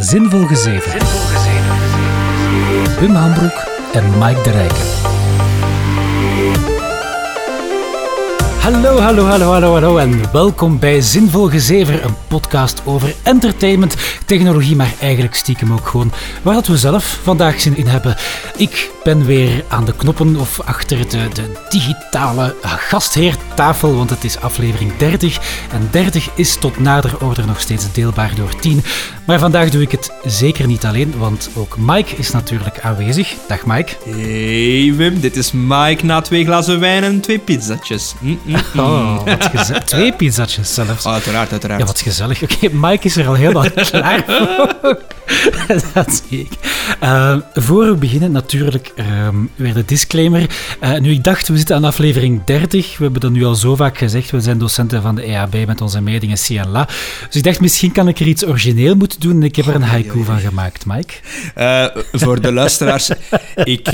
Zinvol Gezeven. Wim Hambroek en Mike de Rijken. Hallo, hallo, hallo, hallo, hallo en welkom bij Zinvol Gezever, een podcast over entertainment, technologie, maar eigenlijk stiekem ook gewoon waar dat we zelf vandaag zin in hebben. Ik ben weer aan de knoppen of achter de, de digitale gastheertafel, want het is aflevering 30 en 30 is tot nader order nog steeds deelbaar door 10. Maar vandaag doe ik het zeker niet alleen, want ook Mike is natuurlijk aanwezig. Dag Mike. Hey Wim, dit is Mike na twee glazen wijn en twee pizzatjes. Mm, mm, mm. Oh, wat gezellig. Twee pizzatjes zelfs. Oh, uiteraard, uiteraard. Ja, wat gezellig. Oké, Mike is er al helemaal klaar voor. Dat zie ik. Uh, voor we beginnen, natuurlijk um, weer de disclaimer. Uh, nu, ik dacht, we zitten aan aflevering 30. We hebben dat nu al zo vaak gezegd. We zijn docenten van de EAB met onze meningen CNLA. Dus ik dacht, misschien kan ik er iets origineel moeten doen. Ik heb er een haiku van gemaakt, Mike. Uh, voor de luisteraars, ik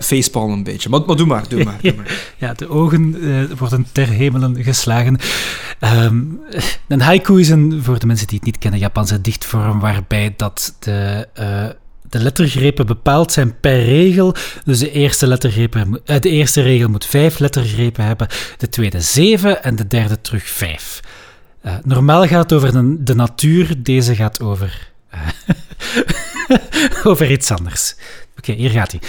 facepalm een beetje. Maar, maar doe maar, doe maar. Doe maar. Ja, de ogen worden ter hemelen geslagen. Um, een haiku is een, voor de mensen die het niet kennen, Japanse dichtvorm waarbij dat de, uh, de lettergrepen bepaald zijn per regel. Dus de eerste, lettergrepen, uh, de eerste regel moet vijf lettergrepen hebben, de tweede zeven en de derde terug vijf. Uh, normaal gaat het over de, natuur, deze gaat over, over iets anders. Oké, hier gaat hij.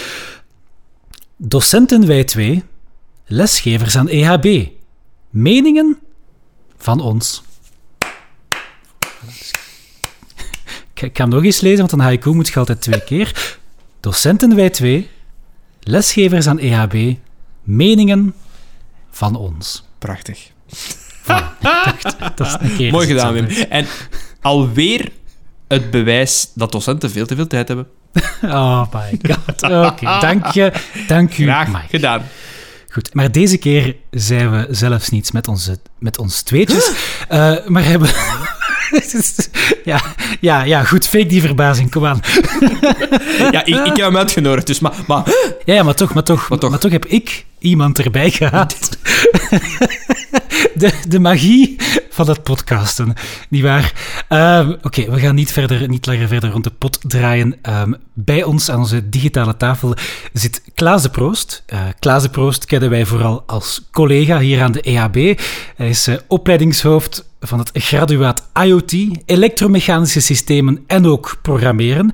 Docenten wij twee, lesgevers aan EHB. Meningen van ons. Ik ga hem nog eens lezen, want een haiku moet je altijd twee keer. Docenten wij twee, lesgevers aan EHB, meningen van ons. Prachtig. Voilà, dat is een keer Mooi gedaan, Wim. En alweer het bewijs dat docenten veel te veel tijd hebben. Oh my god. Oké, okay, dank je. Dank u, Graag Mike. gedaan. Goed, maar deze keer zijn we zelfs niets met, onze, met ons tweetjes, uh, maar hebben... ja, ja, ja, goed, fake die verbazing, kom aan. ja, ik, ik heb hem uitgenodigd, dus maar... maar... Ja, ja, maar toch, maar toch, maar toch, maar toch heb ik iemand erbij gehaald. de, de magie van het podcasten, niet waar? Um, Oké, we gaan niet, verder, niet langer verder rond de pot draaien. Um, bij ons aan onze digitale tafel zit Klaas de Proost. Uh, Klaas de Proost kennen wij vooral als collega hier aan de EHB. Hij is uh, opleidingshoofd van het graduaat IoT, elektromechanische systemen en ook programmeren.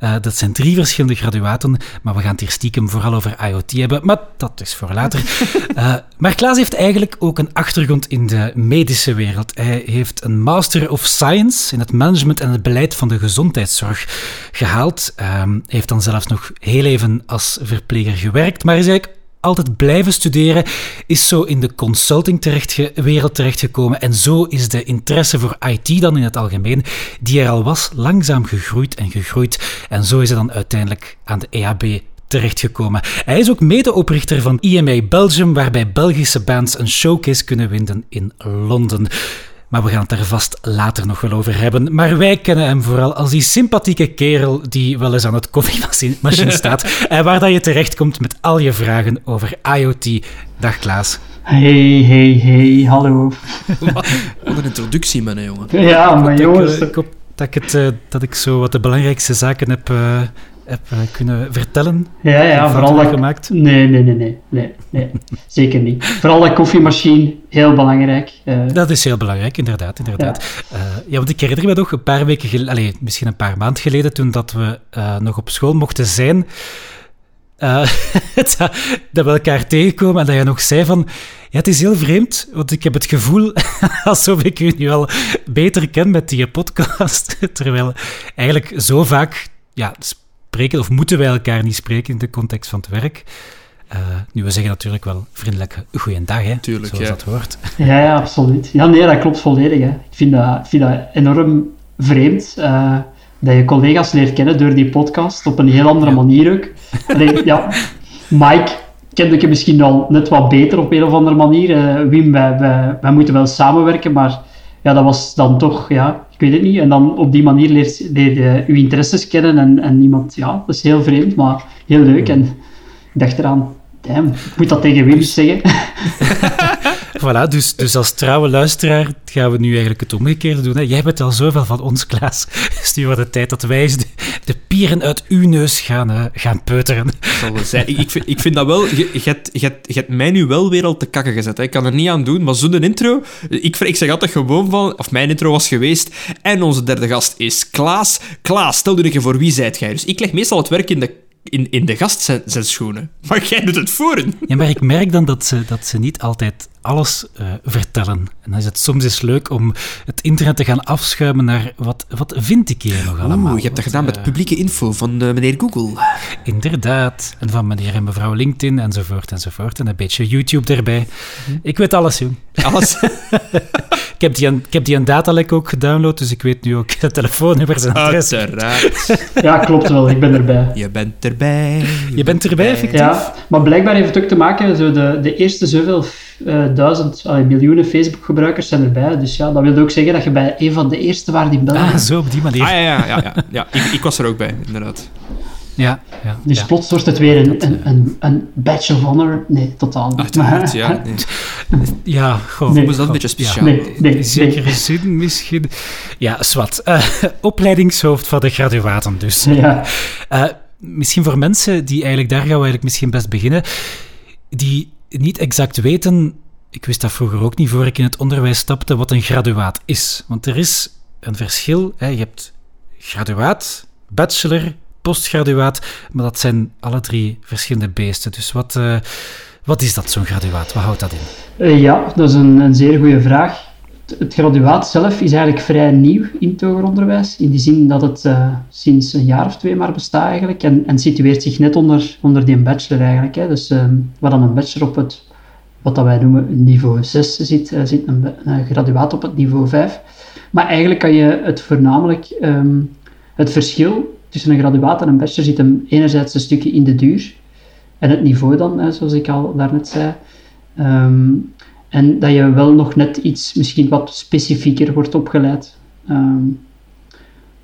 Uh, dat zijn drie verschillende graduaten, maar we gaan het hier stiekem vooral over IoT hebben, maar dat is voor later. uh, maar Klaas heeft eigenlijk ook een achtergrond in de medische wereld. Hij heeft een Master of Science in het management en het beleid van de gezondheidszorg gehaald. Um, hij heeft dan zelfs nog heel even als verpleger gewerkt, maar is eigenlijk altijd blijven studeren, is zo in de consultingwereld terechtgekomen. En zo is de interesse voor IT dan in het algemeen, die er al was, langzaam gegroeid en gegroeid. En zo is hij dan uiteindelijk aan de EHB terechtgekomen. Hij is ook medeoprichter van IMA Belgium, waarbij Belgische bands een showcase kunnen winnen in Londen. Maar we gaan het daar vast later nog wel over hebben. Maar wij kennen hem vooral als die sympathieke kerel die wel eens aan het koffiemachine staat en waar dat je terechtkomt met al je vragen over IoT. Dag Klaas. Hey, hey, hey, hallo. Wat een introductie, mijn jongen. Ja, maar jongens... Ik hoop dat ik, het, uh, dat ik zo wat de belangrijkste zaken heb... Uh, heb uh, kunnen vertellen? Ja, ja, vooral dat... gemaakt? Nee, nee, nee, nee, nee, nee, zeker niet. Vooral dat koffiemachine, heel belangrijk. Uh... Dat is heel belangrijk, inderdaad. inderdaad. Ja. Uh, ja, want ik herinner me nog een paar weken geleden, allez, misschien een paar maanden geleden, toen dat we nog op school mochten zijn, dat, dat we elkaar tegenkomen en dat je nog zei van... Ja, het is heel vreemd, want ik heb het gevoel alsof ik u nu al beter ken met die podcast. Terwijl eigenlijk zo vaak... Ja, spreken, of moeten wij elkaar niet spreken in de context van het werk. Uh, nu, we zeggen natuurlijk wel vriendelijk goeiedag, hè, Tuurlijk, zoals ja. dat hoort. Ja, ja, absoluut. Ja, nee, dat klopt volledig. Hè. Ik, vind dat, ik vind dat enorm vreemd uh, dat je collega's leert kennen door die podcast, op een heel andere ja. manier ook. Allee, ja, Mike kende ik je misschien al net wat beter op een of andere manier. Uh, Wim, wij, wij, wij moeten wel samenwerken, maar ja, dat was dan toch, ja, ik weet het niet. En dan op die manier leer, leer je je interesses kennen en, en iemand, ja, dat is heel vreemd, maar heel leuk. En ik dacht eraan, damn, ik moet dat tegen Wim zeggen. voilà, dus, dus als trouwe luisteraar gaan we nu eigenlijk het omgekeerde doen. Hè. Jij hebt al zoveel van ons, Klaas. Het is de tijd dat wij de, de pieren uit uw neus gaan, uh, gaan peuteren. Ik, ik, vind, ik vind dat wel... Je, hebt, mij nu wel weer al te kakken gezet. Hè. Ik kan er niet aan doen, maar zo'n intro... Ik, ik zeg altijd gewoon van... Of mijn intro was geweest... En onze derde gast is Klaas. Klaas, stel je een voor wie zijt jij? Dus ik leg meestal het werk in de in, in de gast zijn, zijn schoenen. Maar jij doet het voor Ja, maar ik merk dan dat ze, dat ze niet altijd alles uh, vertellen. En dan is het soms eens leuk om het internet te gaan afschuimen naar wat, wat vind ik hier nog allemaal. je hebt dat gedaan met uh, publieke info van uh, meneer Google. Inderdaad. En van meneer en mevrouw LinkedIn enzovoort enzovoort. En een beetje YouTube erbij. Mhm. Ik weet alles, jong. Alles? ik, heb die een, ik heb die een datalek ook gedownload, dus ik weet nu ook de telefoonnummers en adres. Uiteraard. ja, klopt wel. Ik ben erbij. Je bent erbij. Je, bent erbij, effectief. Ja, maar blijkbaar heeft het ook te maken, zo de, de eerste zoveel uh, duizend, allee, miljoenen Facebook-gebruikers zijn erbij. Dus ja, dat wil ook zeggen dat je bij een van de eerste waar die bellen. Ah, zo op die manier. Ah, ja, ja, ja. ja, ja. Ik, ik, was er ook bij, inderdaad. Ja, ja. Dus ja. plots wordt het weer een, een, een, een badge of honor. Nee, totaal niet. Uiteraard, ja. Nee. Ja, gewoon. Nee. Was dat een beetje speciaal? Nee, nee, In zekere zin misschien. Ja, zwart. Uh, opleidingshoofd van de graduaten dus. Ja. Uh, misschien voor mensen die eigenlijk, daar gaan we eigenlijk misschien best beginnen, die niet exact weten, ik wist dat vroeger ook niet voor ik in het onderwijs stapte, wat een graduaat is. Want er is een verschil. Hè. Je hebt graduaat, bachelor, postgraduaat, maar dat zijn alle drie verschillende beesten. Dus wat, uh, wat is dat, zo'n graduaat? Wat houdt dat in? Uh, ja, dat is een, een zeer goede vraag. Het graduaat zelf is eigenlijk vrij nieuw in het hoger onderwijs, in die zin dat het uh, sinds een jaar of twee maar bestaat eigenlijk, en, en situeert zich net onder, onder die bachelor eigenlijk. Hè. Dus um, waar dan een bachelor op het, wat dat wij noemen, niveau 6 zit, uh, zit een, een, graduaat op het niveau 5. Maar eigenlijk kan je het voornamelijk, um, het verschil tussen een graduaat en een bachelor zit hem enerzijds een stukje in de duur, en het niveau dan, zoals ik al daarnet zei. Um, en dat je wel nog net iets, misschien wat specifieker wordt opgeleid. Um,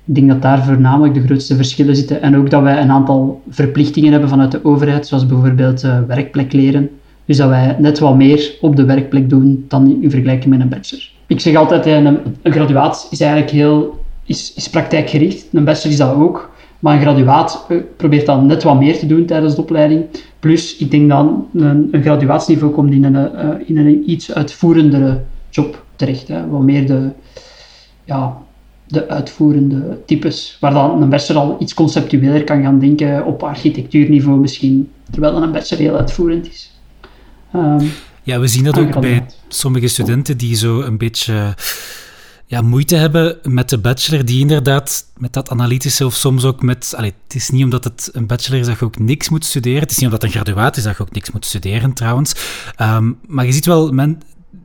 ik denk dat daar voornamelijk de grootste verschillen zitten. En ook dat wij een aantal verplichtingen hebben vanuit de overheid, zoals bijvoorbeeld uh, werkplek leren. Dus dat wij net wat meer op de werkplek doen dan in vergelijking met een bachelor. Ik zeg altijd, een, een graduaat is eigenlijk heel is, is praktijkgericht. Een bachelor is dat ook. Maar een graduaat probeert dan net wat meer te doen tijdens de opleiding. Plus, ik denk dan een, een graduaatsniveau komt in een, uh, in een iets uitvoerendere job terecht. Hè. Wat meer de, ja, de uitvoerende types. Waar dan een bachelor al iets conceptueler kan gaan denken op architectuurniveau misschien. Terwijl een bachelor heel uitvoerend is. Um, ja, we zien dat ook bij sommige studenten die zo een beetje ja, moeite hebben met de bachelor, die inderdaad met dat analytische of soms ook met... Allee, het is niet omdat het een bachelor is dat je ook niks moet studeren. Het is niet omdat het een graduaat is dat je ook niks moet studeren, trouwens. Um, maar je ziet wel men,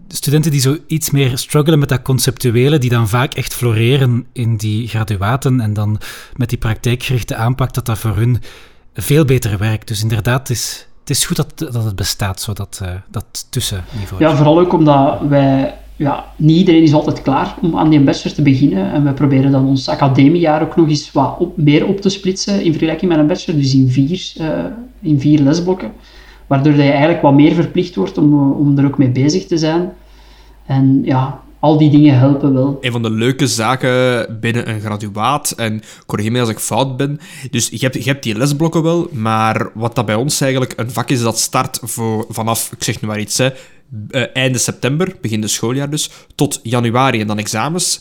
studenten die zo iets meer struggelen met dat conceptuele, die dan vaak echt floreren in die graduaten en dan met die praktijkgerichte aanpak, dat dat voor hun veel beter werkt. Dus inderdaad, het is, het is goed dat, dat het bestaat, zo dat, uh, dat tussenniveau. Ja, vooral ook omdat wij ja, niet iedereen is altijd klaar om aan die bachelor te beginnen. En we proberen dan ons academiejaar ook nog eens wat op, meer op te splitsen in vergelijking met een bachelor. Dus in vier, uh, in vier lesblokken. Waardoor je eigenlijk wat meer verplicht wordt om, om er ook mee bezig te zijn. En ja, al die dingen helpen wel. Een van de leuke zaken binnen een graduaat, en corrigeer me als ik fout ben, dus je hebt, je hebt die lesblokken wel, maar wat dat bij ons eigenlijk een vak is dat start voor, vanaf, ik zeg nu maar iets, hè, uh, einde september, begin de schooljaar dus, tot januari en dan examens.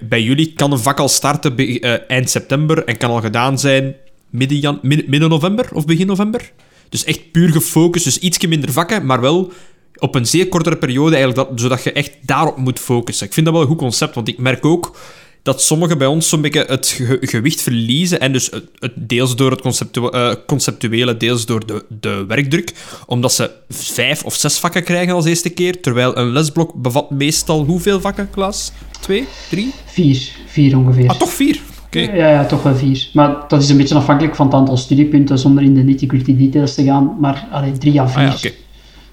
Bij, jullie kan een vak al starten be, uh, eind september en kan al gedaan zijn midden, jan, midden november of begin november. Dus echt puur gefocust, dus ietsje minder vakken, maar wel op een zeer kortere periode, eigenlijk dat, zodat je echt daarop moet focussen. Ik vind dat wel een goed concept, want ik merk ook dat sommigen bij ons zo'n beetje het ge gewicht verliezen. En dus het, het deels door het conceptu uh, conceptuele, deels door de, de werkdruk. Omdat ze vijf of zes vakken krijgen als eerste keer. Terwijl een lesblok bevat meestal hoeveel vakken, Klaas? Twee? Drie? Vier. Vier ongeveer. Ah, toch vier? Okay. Ja, ja, toch wel vier. Maar dat is een beetje afhankelijk van het aantal studiepunten, zonder in de nitty-gritty details te gaan. Maar allee, drie à vier. Ah, ja, okay.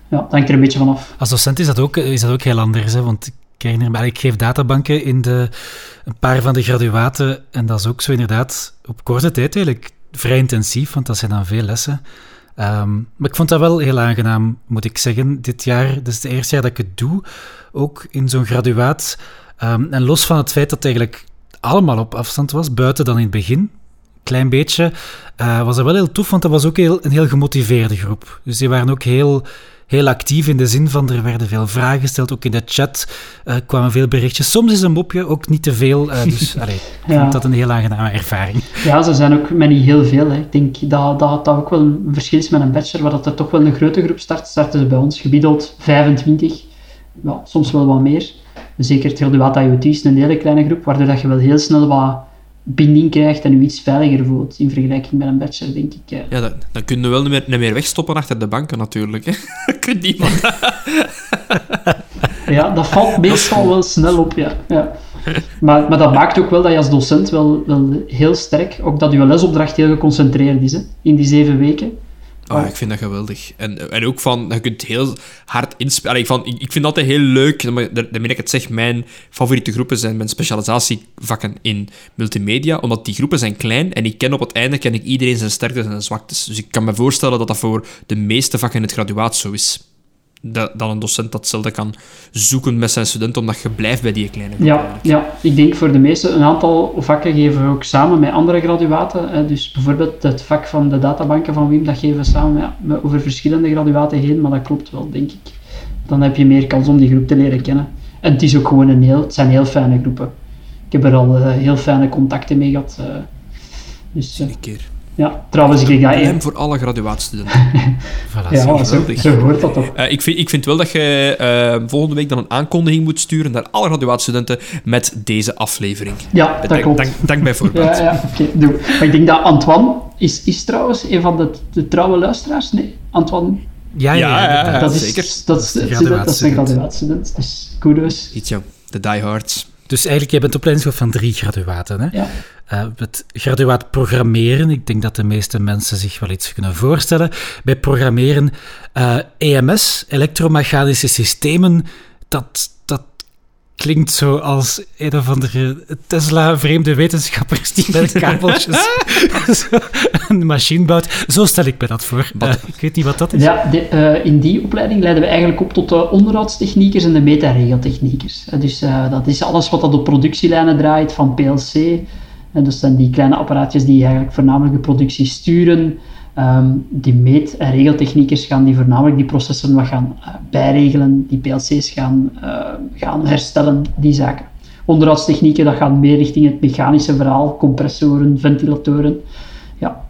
ja, dat hangt er een beetje vanaf. Als docent is dat ook, is dat ook heel anders. Hè? Want ik, geef databanken in de, een paar van de graduaten. En dat is ook zo inderdaad op korte tijd eigenlijk vrij intensief, want dat zijn dan veel lessen. Ehm, maar ik vond dat wel heel aangenaam, moet ik zeggen, dit jaar. Dit is het eerste jaar dat ik het doe, ook in zo'n graduaat. Ehm, en los van het feit dat het eigenlijk allemaal op afstand was, buiten dan in het begin, klein beetje, uh, was dat wel heel tof, want dat was ook heel, een heel gemotiveerde groep. Dus die waren ook heel heel actief in de zin van er werden veel vragen gesteld, ook in de chat uh, kwamen veel berichtjes. Soms is een mopje ook niet te veel, uh, dus allee, ik vond dat een heel aangename ervaring. Ja, ze zijn ook met niet heel veel. Hè. Ik denk dat, dat dat ook wel een verschil is met een bachelor, waar dat er toch wel een grote groep start. Starten ze bij ons gemiddeld 25, ja, soms wel wat meer. Zeker het graduaat IoT is een hele kleine groep, waardoor dat je wel heel snel wat binding krijgt en u iets veiliger voelt in vergelijking met een bachelor, denk ik. Ja, dan, dan kun je wel niet meer, niet meer wegstoppen achter de banken natuurlijk. Hè. kunt niemand. ja, dat valt meestal wel snel op, ja. ja. Maar, maar dat maakt ook wel dat je als docent wel, wel heel sterk, ook dat je lesopdracht heel geconcentreerd is hè, in die zeven weken. Oh, ik vind dat geweldig. En, en ook van, je kunt heel hard inspelen. Ik, ik, ik vind het altijd heel leuk, daarmee ik het zeg, mijn favoriete groepen zijn mijn specialisatievakken in multimedia, omdat die groepen zijn klein en ik ken op het einde ken ik iedereen zijn sterktes en zijn zwaktes. Dus ik kan me voorstellen dat dat voor de meeste vakken in het graduaat zo is dat, dan een docent datzelfde kan zoeken met zijn studenten, omdat je blijft bij die kleine groep. Ja, ja, ik denk voor de meeste, een aantal vakken geven we ook samen met andere graduaten. Hè. Dus bijvoorbeeld het vak van de databanken van Wim, dat geven we samen met, over verschillende graduaten heen, maar dat klopt wel, denk ik. Dan heb je meer kans om die groep te leren kennen. En het, is ook gewoon een heel, het zijn heel fijne groepen. Ik heb er al uh, heel fijne contacten mee gehad. Uh, dus, uh, keer. Ja, trouwens, ik ga één... voor alle graduaatstudenten. voilà, ja, zo, zo hoort dat toch. Uh, ik, vind, ik vind wel dat je uh, volgende week dan een aankondiging moet sturen naar alle graduaatstudenten met deze aflevering. Ja, dat dank, klopt. Dank, dank bijvoorbeeld. ja, ja oké, doe. Maar ik denk dat Antoine is, is trouwens een van de, de trouwe luisteraars. Nee, Antoine... Ja, ja, ja, ja dat is, zeker. Dat is, dat is, dat is een graduaatstudent, dus kudos. Iets jong, de diehards. Dus eigenlijk, jij bent opleidingshoofd van drie graduaten. Hè? Ja. Uh, het graduaat programmeren, ik denk dat de meeste mensen zich wel iets kunnen voorstellen. Bij programmeren, uh, EMS, elektromechanische systemen, dat, dat klinkt zo als een of andere Tesla-vreemde wetenschappers die met kabeltjes een machine bouwt. Zo stel ik me dat voor. Uh, ik weet niet wat dat is. Ja, de, uh, in die opleiding leiden we eigenlijk op tot de onderhoudstechniekers en de metaregeltechniekers. Uh, dus dat is alles wat dat op productielijnen draait, van PLC. En dus zijn die kleine apparaatjes die eigenlijk voornamelijk de productie sturen. Um, die meet- en regeltechniekers gaan die voornamelijk die processen wat gaan uh, bijregelen, die PLC's gaan, uh, gaan herstellen, die zaken. Onderhoudstechnieken, dat gaat meer richting het mechanische verhaal, compressoren, ventilatoren. Ja.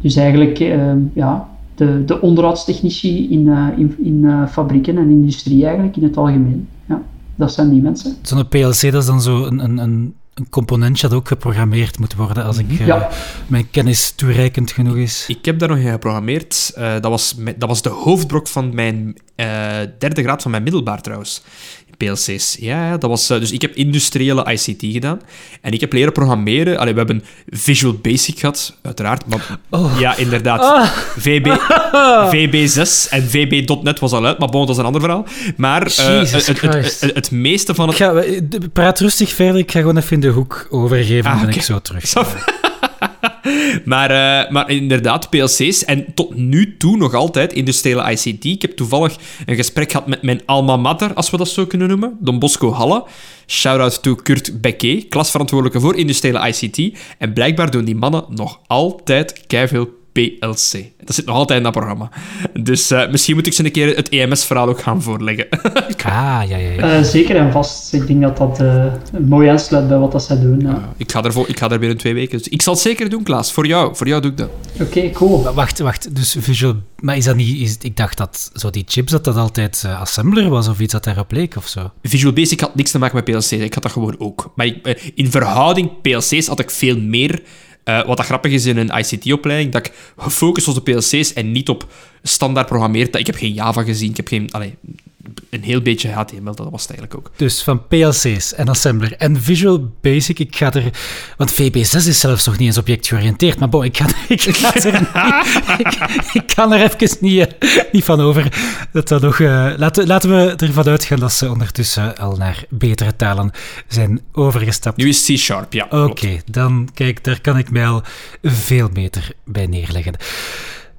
Dus eigenlijk uh, ja, de, de onderhoudstechnici in, in, in fabrieken en industrie eigenlijk in het algemeen. Ja, dat zijn die mensen. Zo'n PLC, dat is dan zo een, een een componentje dat ook geprogrammeerd moet worden als ik ja. uh, mijn kennis toereikend genoeg is. Ik heb daar nog in geprogrammeerd. Uh, dat, was, dat was de hoofdbrok van mijn uh, derde graad van mijn middelbaar trouwens. PLC's. Ja, dat was... dus ik heb industriële ICT gedaan. En ik heb leren programmeren. Allee, we hebben Visual Basic gehad, uiteraard. Maar oh. ja, inderdaad. Ah. VB, VB6 en VB.net was al uit, maar bon, dat is een ander verhaal. Maar het, het, het, het, meeste van het... Ik ga, praat rustig verder, ik ga gewoon even in de hoek overgeven en ah, ben okay. ik zo terug. maar, uh, maar inderdaad, PLC's. En tot nu toe nog altijd industriële ICT. Ik heb toevallig een gesprek gehad met mijn alma mater, als we dat zo kunnen noemen. Don Bosco Halle. Shout-out to Kurt Bekke, klasverantwoordelijke voor industriële ICT. En blijkbaar doen die mannen nog altijd keiveel PLC. Dat zit nog altijd in dat programma. Dus uh, misschien moet ik ze een keer het EMS-verhaal ook gaan voorleggen. ah, ja, ja, ja. Uh, zeker en vast. Ik denk dat dat uh, mooi aansluit bij wat dat zij doen. Ja. ik, ga er voor, ik ga er binnen twee weken. Dus ik zal het zeker doen, Klaas. Voor jou. Voor jou doe ik dat. Oké, okay, cool. Maar wacht, wacht. Dus Visual... Maar is dat niet... Is, ik dacht dat zo die chips, dat dat altijd assembler was of iets dat daarop leek of zo. Visual Basic had niks te maken met PLC's. Ik had dat gewoon ook. Maar ik, in verhouding PLC's had ik veel meer... Uh, wat dat grappig is in een ICT-opleiding, dat ik gefocust was op PLC's en niet op standaard programmeerd. Ik heb geen Java gezien, ik heb geen... Allee, een heel beetje HTML, dat was het eigenlijk ook. Dus van PLC's en Assembler en Visual Basic, ik ga er... Want VB6 is zelfs nog niet eens objectgeoriënteerd, maar bon, ik, ga, ik, ga er niet, ik, ik, kan er even niet, niet van over. Dat dat nog, uh, laten, laten we ervan uitgaan dat ze ondertussen al naar betere talen zijn overgestapt. Nu is C-sharp, ja. Oké, okay, dan kijk, daar kan ik mij al veel beter bij neerleggen.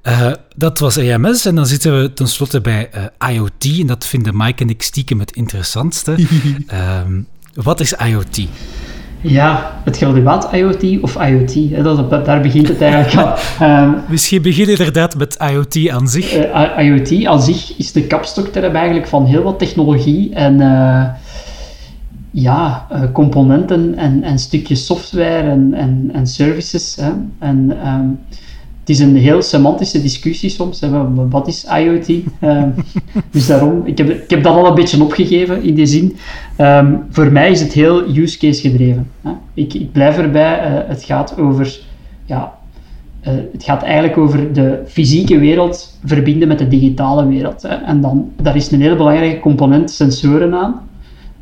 Uh, dat was EMS en dan zitten we tenslotte bij uh, IoT en dat vinden Mike en ik stiekem het interessantste. um, wat is IoT? Ja, het graduaat IoT of IoT, hè, dat, daar begint het eigenlijk aan. Um, Misschien beginnen inderdaad met IoT aan zich. Uh, IoT aan zich is de kapstokterm eigenlijk van heel wat technologie en uh, ja, uh, componenten en, en stukjes software en, en, en services. Hè. En um, het is een heel semantische discussie soms. Hè. Wat is IoT? Um, dus daarom, ik heb, ik heb dat al een beetje opgegeven in die zin. Um, voor mij is het heel use case gedreven. Hè. Ik, ik blijf erbij, uh, het gaat over, ja, uh, het gaat eigenlijk over de fysieke wereld verbinden met de digitale wereld. Hè. En dan, daar is een hele belangrijke component sensoren aan.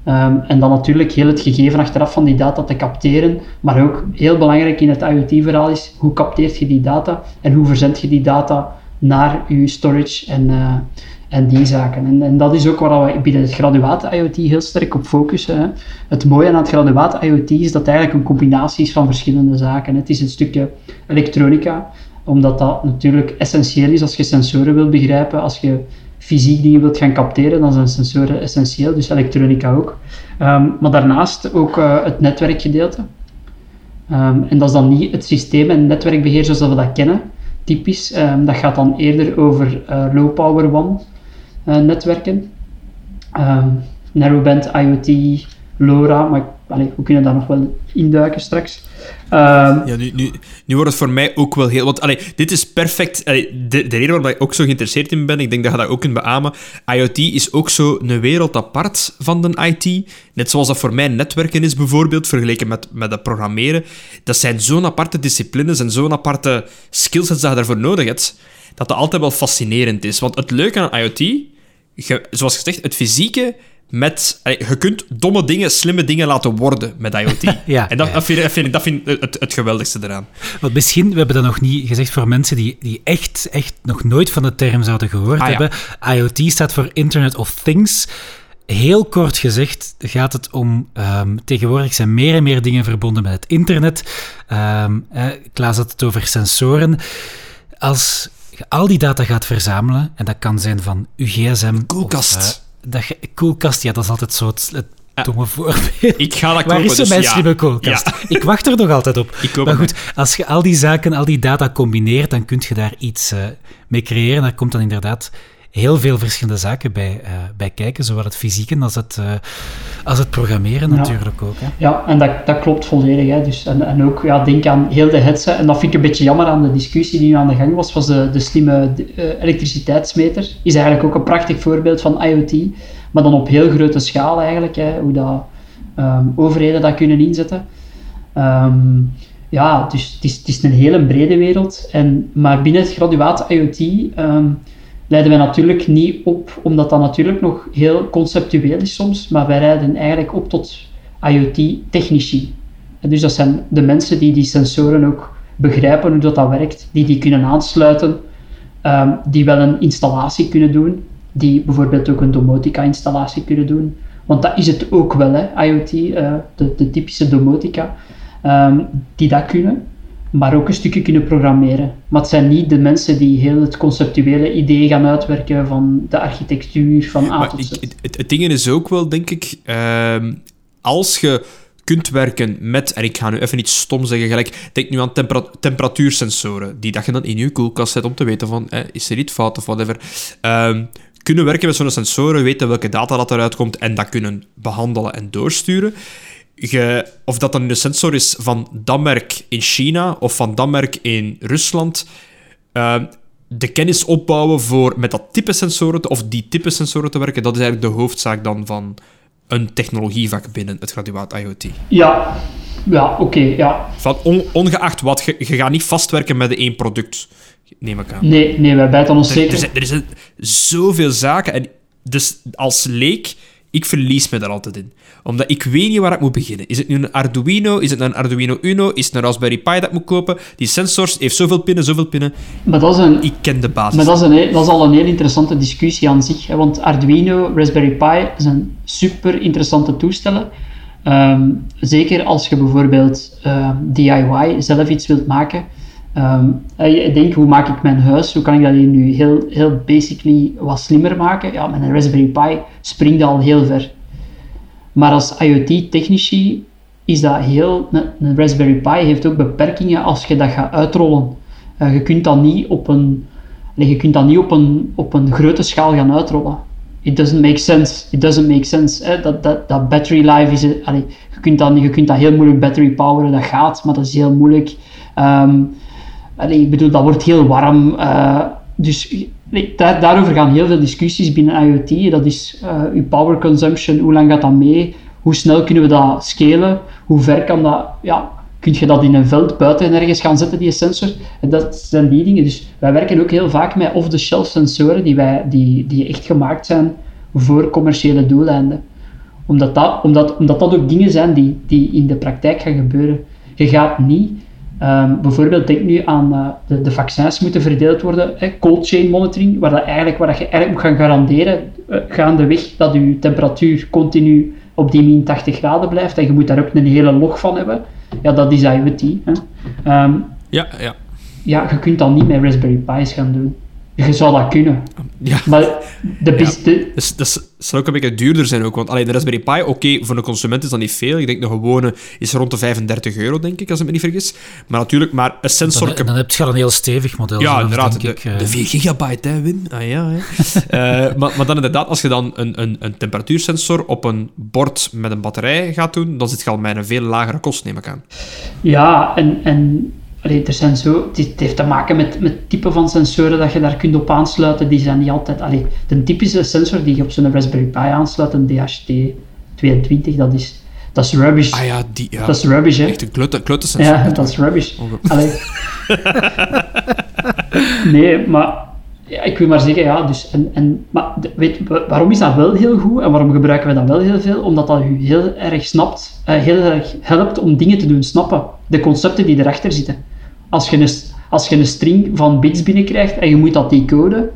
Um, en dan natuurlijk heel het gegeven achteraf van die data te capteren, maar ook heel belangrijk in het IoT-verhaal is hoe capteert je die data en hoe verzend je die data naar je storage en, uh, en die zaken. En, en, dat is ook waar we binnen het graduaat IoT heel sterk op focussen. Het mooie aan het graduaat IoT is dat het eigenlijk een combinatie is van verschillende zaken. Het is een stukje elektronica, omdat dat natuurlijk essentieel is als je sensoren wilt begrijpen, als je fysiek die je wilt gaan capteren, dan zijn sensoren essentieel, dus elektronica ook. Um, maar daarnaast ook uh, het netwerkgedeelte. Um, en dat is dan niet het systeem en netwerkbeheer zoals we dat kennen, typisch. Um, dat gaat dan eerder over uh, low power one uh, netwerken. narrowband IoT, LoRa, maar allee, we kunnen daar nog wel induiken straks. Um, ja, nu, nu, wordt het voor mij ook wel heel... Want allee, dit is perfect... De, de reden waarom ik ook zo geïnteresseerd in ben, ik denk dat je dat ook kunt beamen, IoT is ook zo een wereld apart van de IT. Net zoals dat voor mij netwerken is bijvoorbeeld, vergeleken met, met het programmeren. Dat zijn zo'n aparte disciplines en zo'n aparte skillsets dat je daarvoor nodig hebt, dat dat altijd wel fascinerend is. Want het leuke aan IoT, zoals gezegd, het fysieke met... je kunt domme dingen, slimme dingen laten worden met IoT. ja, en dat, dat, vind, ik, dat vind ik het, het geweldigste eraan. Want misschien, we hebben dat nog niet gezegd voor mensen die, die echt, echt nog nooit van de term zouden gehoord ah, hebben. IoT staat voor Internet of Things. Heel kort gezegd gaat het om, um, tegenwoordig zijn meer en meer dingen verbonden met het internet. Um, eh, Klaas had het over sensoren. Als je al die data gaat verzamelen, en dat kan zijn van uw gsm... Koelkast. Of, uh, dat koelkast, ja, dat is altijd zo het, het domme voorbeeld. Ik ga dat kopen, Waar is dus mijn slimme koelkast? Ik wacht er nog altijd op. maar goed, als je al die zaken, al die data combineert, dan kun je daar iets uh, mee creëren. Daar komt dan inderdaad heel veel verschillende zaken bij, uh, bij kijken, zowel het fysieke als het, uh, als het programmeren natuurlijk ook. Hè. Ja, en dat, dat klopt volledig. Hè. Dus, en, en ook, ja, denk aan heel de headset, en dat vind ik een beetje jammer aan de discussie die nu aan de gang was, was de, de slimme uh, elektriciteitsmeter. Is eigenlijk ook een prachtig voorbeeld van IoT, maar dan op heel grote schaal eigenlijk, hè, hoe dat, um, overheden dat kunnen inzetten. Um, ja, dus het is, het is een hele brede wereld, en, maar binnen het graduaat IoT... Um, leiden wij natuurlijk niet op, omdat dat natuurlijk nog heel conceptueel is soms, maar wij rijden eigenlijk op tot IoT-technici. Dus dat zijn de mensen die die sensoren ook begrijpen hoe dat, dat werkt, die die kunnen aansluiten, um, die wel een installatie kunnen doen, die bijvoorbeeld ook een domotica-installatie kunnen doen. Want dat is het ook wel, hè, IoT, uh, de, de, typische domotica, um, die dat kunnen maar ook een stukje kunnen programmeren. Maar het zijn niet de mensen die heel het conceptuele idee gaan uitwerken van de architectuur van A tot Z. Het, het, ding is ook wel, denk ik, uh, als je kunt werken met, en ik ga nu even iets stom zeggen, gelijk, denk nu aan temperatuursensoren, die dat je dan in je koelkast zet om te weten van, eh, is er iets fout of whatever. Uh, kunnen werken met zo'n sensoren, weten welke data dat eruit komt en dat kunnen behandelen en doorsturen of dat dan een sensor is van dat merk in China of van dat merk in Rusland, uh, de kennis opbouwen voor met dat type sensoren of die type sensoren te werken, dat is eigenlijk de hoofdzaak dan van een technologievak binnen het graduaat IoT. Ja, ja oké, ja. Van ongeacht wat, je, je gaat niet vastwerken met één product, neem ik aan. Nee, nee wij bijten ons zeker. Er, er, zijn, er zijn zoveel zaken en dus als leek ik verlies me daar altijd in. Omdat ik weet niet waar ik moet beginnen. Is het nu een Arduino? Is het een Arduino Uno? Is het een Raspberry Pi dat ik moet kopen? Die sensors heeft zoveel pinnen, zoveel pinnen. Maar dat is een, ik ken de basis. Maar dat is, een, dat is al een heel interessante discussie aan zich. Hè? Want Arduino, Raspberry Pi zijn super interessante toestellen. Um, zeker als je bijvoorbeeld uh, ehm, DIY zelf iets wilt maken. Um, ik denk, hoe maak ik mijn huis, hoe kan ik dat hier nu heel, heel basically wat slimmer maken? Ja, met een Raspberry Pi springt al heel ver. Maar als IoT-technici is dat heel... Een, Raspberry Pi heeft ook beperkingen als je dat gaat uitrollen. Uh, je kunt dat niet op een... je kunt dat niet op een, op een grote schaal gaan uitrollen. It doesn't make sense. It doesn't make sense. Hè? Dat, dat, dat battery life is... Je, kunt dat, je kunt dat heel moeilijk battery poweren, dat gaat, maar dat is heel moeilijk. Allee, ik bedoel, dat wordt heel warm. Uh, dus daar, daarover gaan heel veel discussies binnen IoT. Dat is uh, uw power consumption, hoe lang gaat dat mee? Hoe snel kunnen we dat scalen? Hoe ver kan dat... Ja, kun je dat in een veld buiten ergens gaan zetten, die sensor? En dat zijn die dingen. Dus wij werken ook heel vaak met off-the-shelf sensoren die, wij, die, die echt gemaakt zijn voor commerciële doeleinden. Omdat dat, omdat, omdat dat ook dingen zijn die, die in de praktijk gaan gebeuren. Je gaat niet Um, bijvoorbeeld denk nu aan uh, de, de, vaccins moeten verdeeld worden, hè, cold chain monitoring, waar, dat eigenlijk, waar dat je eigenlijk moet gaan garanderen uh, gaandeweg dat je temperatuur continu op die min 80 graden blijft en je moet daar ook een hele log van hebben. Ja, dat is IoT. Hè. Um, ja, ja. Ja, je kunt dat niet met Raspberry Pi's gaan doen. Je zou dat kunnen. Ja. Maar de beste... Ja. Dus, dat zou ook een beetje duurder zijn ook. Want allee, de Raspberry Pi, oké, voor een consument is dat niet veel. Ik denk de gewone is rond de 35 euro, denk ik, als ik me niet vergis. Maar natuurlijk, maar een sensor... Dan, dan heb je al een heel stevig model. Ja, inderdaad. De, ik, de 4 eh. gigabyte, hè, Win. Ah ja, hè. uh, maar, maar dan inderdaad, als je dan een, een, een temperatuursensor op een bord met een batterij gaat doen, dan zit je al met een veel lagere kost, neem ik aan. Ja, en... en Allee, er zijn zo, het, heeft te maken met, met type van sensoren dat je daar kunt op aansluiten. Die zijn niet altijd... Allee, de typische sensor die je op zo'n Raspberry Pi aansluit, een DHT22, dat is, dat is rubbish. Ah ja, die, ja. Dat is rubbish, hè. Echt een klutte, klutte sensor. Ja, dat is rubbish. Allee. nee, maar ja, ik wil maar zeggen, ja, dus, en, en, maar weet, waarom is dat wel heel goed en waarom gebruiken we dat wel heel veel? Omdat dat u heel erg snapt, uh, heel erg helpt om dingen te doen snappen. De concepten die erachter zitten. Als je een, als je een string van bits binnenkrijgt en je moet dat decoden,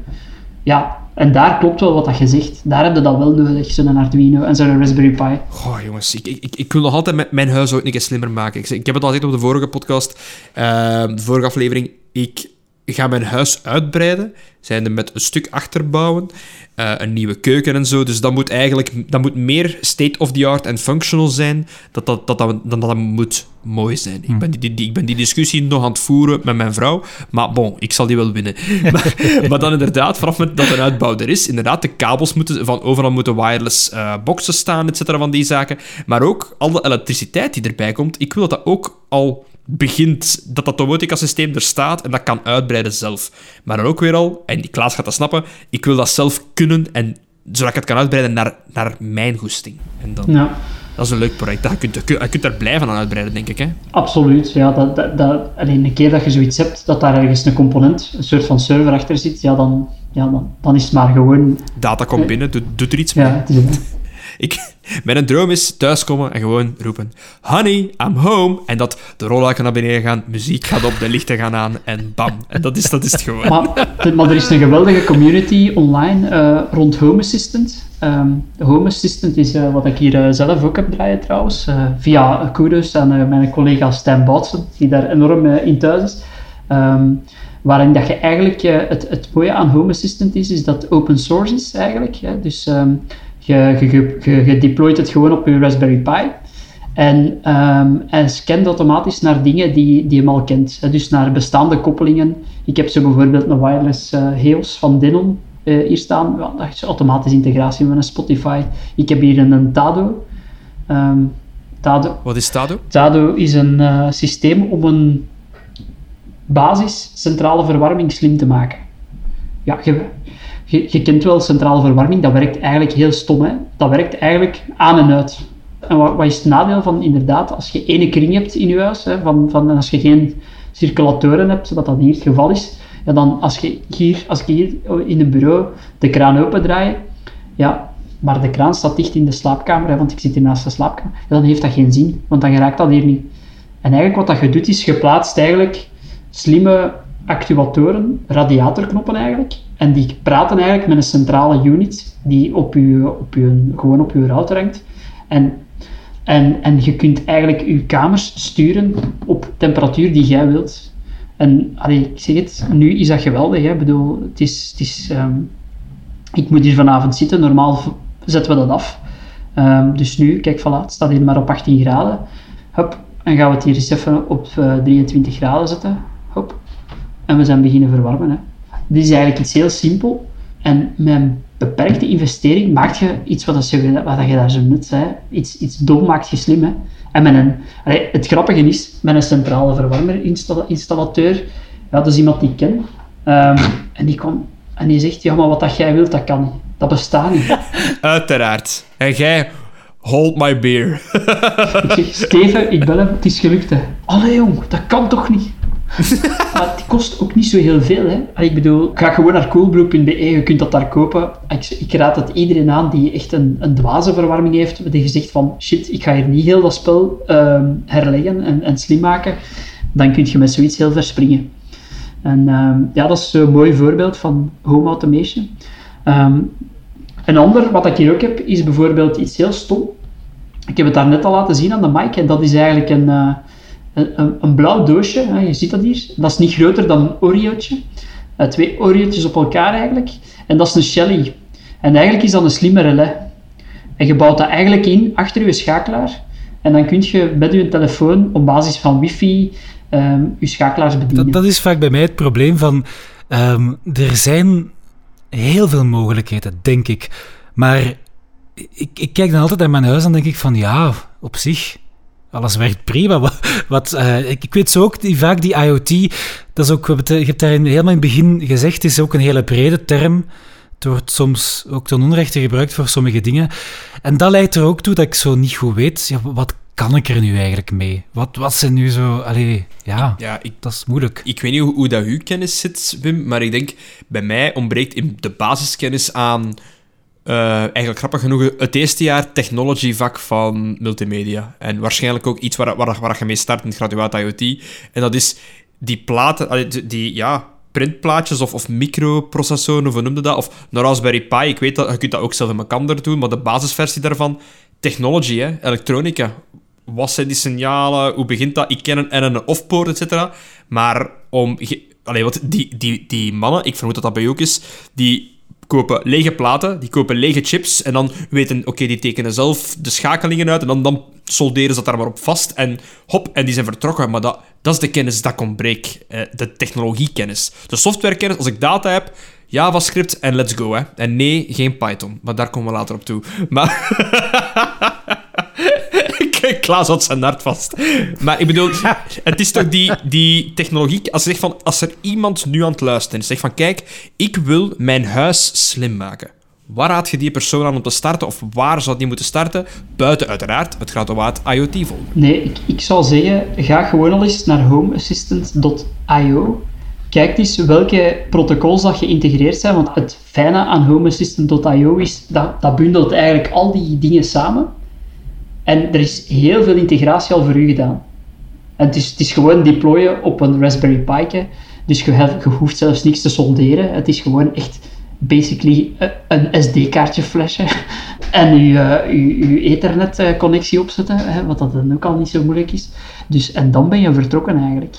ja, en daar klopt wel wat dat je zegt. Daar heb je dat wel nodig, zo'n Arduino en zo'n Raspberry Pi. Oh, jongens, ik, ik, ik wil nog altijd mijn huis ook een keer slimmer maken. Ik, ik heb het al gezegd op de vorige podcast, uh, de vorige aflevering. Ik ga mijn huis uitbreiden, zijnde met een stuk achterbouwen, uh, een nieuwe keuken en zo. Dus dat moet eigenlijk dat moet meer state-of-the-art en functional zijn dat dat, dat, dat, dan dat, dat moet mooi zijn. Ik, ben die, die, ik ben die discussie nog aan het voeren met mijn vrouw, maar bon, ik zal die wel winnen. maar, maar, dan inderdaad, vanaf dat een uitbouw er is, inderdaad, de kabels moeten van overal moeten wireless uh, boxen staan, et cetera, van die zaken. Maar ook al de elektriciteit die erbij komt, ik wil dat dat ook al begint, dat dat domotica-systeem er staat en dat kan uitbreiden zelf. Maar dan ook weer al, en Klaas gaat dat snappen, ik wil dat zelf kunnen en zodat ik het kan uitbreiden naar, naar mijn goesting. En dan, ja. Dat is een leuk project. Dat je, kunt, je kunt er blijven aan uitbreiden, denk ik. Hè? Absoluut. Ja, dat, dat, dat, alleen een keer dat je zoiets hebt, dat daar ergens een component, een soort van server achter zit, ja, dan, ja, dan, dan is het maar gewoon... Data komt binnen, doet, doet er iets mee. Ja, het is, ik, mijn droom is thuiskomen en gewoon roepen: Honey, I'm home. En dat de rolluiken naar beneden gaan, muziek gaat op, de lichten gaan aan en bam. En dat is, dat is het gewoon. Maar, er is een geweldige community online uh, rond Home Assistant. Um, Home Assistant is uh, wat ik hier uh, zelf ook heb draaien trouwens. via kudos aan mijn collega Stijn Boutsen, die daar enorm in thuis is. Um, waarin dat je eigenlijk, het, het mooie aan Home Assistant is, is dat open source is eigenlijk. Dus um, je, je, je, je deployt het gewoon op je Raspberry Pi. En um, hij scant automatisch naar dingen die, die je al kent. Dus naar bestaande koppelingen. Ik heb zo bijvoorbeeld een wireless uh, Heos van Denon uh, hier staan. Ja, dat is automatische integratie met een Spotify. Ik heb hier een, een Tado. Um, Tado. Wat is Tado? Tado is een uh, systeem om een basis centrale verwarming slim te maken. Ja, je, je, kent wel centrale verwarming, dat werkt eigenlijk heel stom. Hè? Dat werkt eigenlijk aan en uit. En wat, wat is het nadeel van inderdaad, als je ene kring hebt in je huis, hè, van, van, als je geen circulatoren hebt, zodat dat hier het geval is, ja, dan als je hier, als je hier in een bureau de kraan opendraait, ja, maar de kraan staat dicht in de slaapkamer, hè, want ik zit hier naast de slaapkamer, ja, dan heeft dat geen zin, want dan raakt dat hier niet. En eigenlijk wat dat je doet, is je plaatst eigenlijk slimme actuatoren, radiatorknoppen eigenlijk, en die praten eigenlijk met een centrale unit die op je, op je, gewoon op je router hangt. En, en, en je kunt eigenlijk je kamers sturen op temperatuur die jij wilt. En ik zeg het, nu is dat geweldig. Hè. Ik bedoel, het is, het is, ehm, ik moet hier vanavond zitten, normaal zetten we dat af. Ehm, dus nu, kijk, voilà, het staat hier maar op 18 graden. Hup, en gaan we het hier eens even op 23 graden zetten. Hop. En we zijn beginnen verwarmen. Hè. Dit is eigenlijk iets heel simpel. En met een beperkte investering maak je iets wat, je, wat je daar zo net zei. Iets, iets dom maakt je slim. Hè. En met een, het grappige is, met een centrale verwarmerinstallateur, ja, dat is iemand die ik ken. Um, en die komt en die zegt, ja, maar wat dat jij wilt, dat kan niet. Dat bestaat niet. Uiteraard. En jij, hold my beer. ik zeg, Steven, ik bel hem, het is gelukt. Hè. Allee jong, dat kan toch niet? maar het kost ook niet zo heel veel. Hè. Ik bedoel, ga gewoon naar coolbrew.be, je kunt dat daar kopen. Ik, ik, raad het iedereen aan die echt een, een dwaze verwarming heeft, die gezegd van, shit, ik ga hier niet heel dat spel uh, herleggen en, en slim maken. Dan kun je met zoiets heel verspringen. En uh, ja, dat is een mooi voorbeeld van home automation. Um, een ander, wat ik hier ook heb, is bijvoorbeeld iets heel stom. Ik heb het daar net al laten zien aan de mic. En dat is eigenlijk een, uh, een, blauw doosje. Hè, je ziet dat hier. Dat is niet groter dan een Oreo'tje. Uh, twee Oreo'tjes op elkaar eigenlijk. En dat is een Shelly. En eigenlijk is dat een slimme relais. En je bouwt dat eigenlijk in achter je schakelaar. En dan kun je met je telefoon op basis van wifi um, je schakelaars bedienen. Dat, is vaak bij mij het probleem van... Um, er zijn heel veel mogelijkheden, denk ik. Maar ik, ik kijk dan altijd naar mijn huis en denk ik van... Ja, op zich alles werkt prima. Wat, wat uh, ik, ik, weet zo ook die, vaak die IoT, dat is ook, je hebt daar helemaal in het begin gezegd, is ook een hele brede term. Het wordt soms ook ten onrechte gebruikt voor sommige dingen. En dat leidt er ook toe dat ik zo niet goed weet, ja, wat kan ik er nu eigenlijk mee? Wat, wat zijn nu zo... Allee, ja, ja ik, dat is moeilijk. Ik weet niet hoe, hoe dat uw kennis zit, Wim, maar ik denk, bij mij ontbreekt in de basiskennis aan... Uh, eigenlijk grappig genoeg het eerste jaar technology vak van multimedia. En waarschijnlijk ook iets waar, waar, waar je mee start in het graduaat IoT. En dat is die platen, die, ja, printplaatjes of, of microprocessoren, hoe noemde dat? Of een Raspberry Pi, ik weet dat, je kunt dat ook zelf in elkaar doen, maar de basisversie daarvan, technology, hè, elektronica. Wat zijn die signalen? Hoe begint dat? Ik ken een en een off-poort, et cetera. Maar om... Allee, wat, die, die, die mannen, ik vermoed dat dat bij jou ook is, die kopen lege platen, die kopen lege chips en dan weten, oké, die tekenen zelf de schakelingen uit en dan, dan solderen ze dat daar maar op vast en hop, en die zijn vertrokken. Maar dat, dat is de kennis dat ontbreekt, eh, de technologiekennis. De softwarekennis, als ik data heb, JavaScript en let's go, hè. En nee, geen Python, maar daar komen we later op toe. Maar... Klaas had zijn hart vast. Maar ik bedoel, het is toch die, die technologie... Als, zegt van, als er iemand nu aan het luisteren is, zegt van, kijk, ik wil mijn huis slim maken. Waar raad je die persoon aan om te starten? Of waar zou die moeten starten? Buiten uiteraard het graduaat IoT volgen. Nee, ik, ik zou zeggen, ga gewoon al eens naar homeassistant.io. Kijk eens welke protocols dat geïntegreerd zijn. Want het fijne aan homeassistant.io is, dat, dat bundelt eigenlijk al die dingen samen. En er is heel veel integratie al voor u gedaan. Het is, het is gewoon deployen op een Raspberry Pi. Dus je, hoeft zelfs niks te solderen. Het is gewoon echt basically een SD-kaartje flashen en je, je, je Ethernet-connectie opzetten, hè, wat dat dan ook al niet zo moeilijk is. Dus, en dan ben je vertrokken eigenlijk.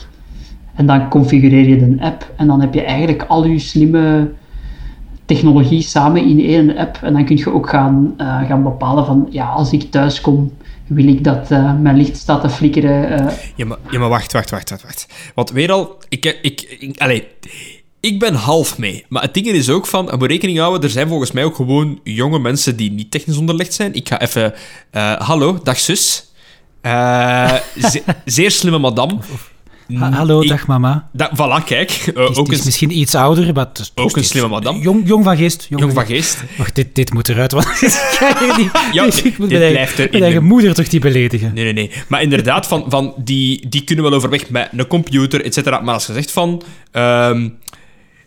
En dan configureer je de app en dan heb je eigenlijk al je slimme technologie samen in één app. En dan kun je ook gaan, uh, gaan bepalen van, ja, als ik thuis kom, wil ik dat uh, mijn licht staat te flikkeren. Uh. Ja, maar, ja, maar wacht, wacht, wacht, wacht, wacht. Want weer al, ik, ik, ik, ik ben half mee. Maar het ding is ook van, moet rekening houden, er zijn volgens mij ook gewoon jonge mensen die niet technisch onderlegd zijn. Ik ga even, hallo, dag zus. zeer slimme madame. Hallo, dag mama. Da voilà, kijk. Uh, is, ook is misschien iets ouder, maar... ook een slimme madame. Jong, jong van geest. Jong, van geest. Wacht, dit, dit moet eruit, want die, ja, ik moet mijn eigen, mijn eigen moeder toch die beledigen. Nee, nee, nee. Maar inderdaad, van, van die, die kunnen wel overweg met een computer, et cetera. Maar als je zegt van... Um,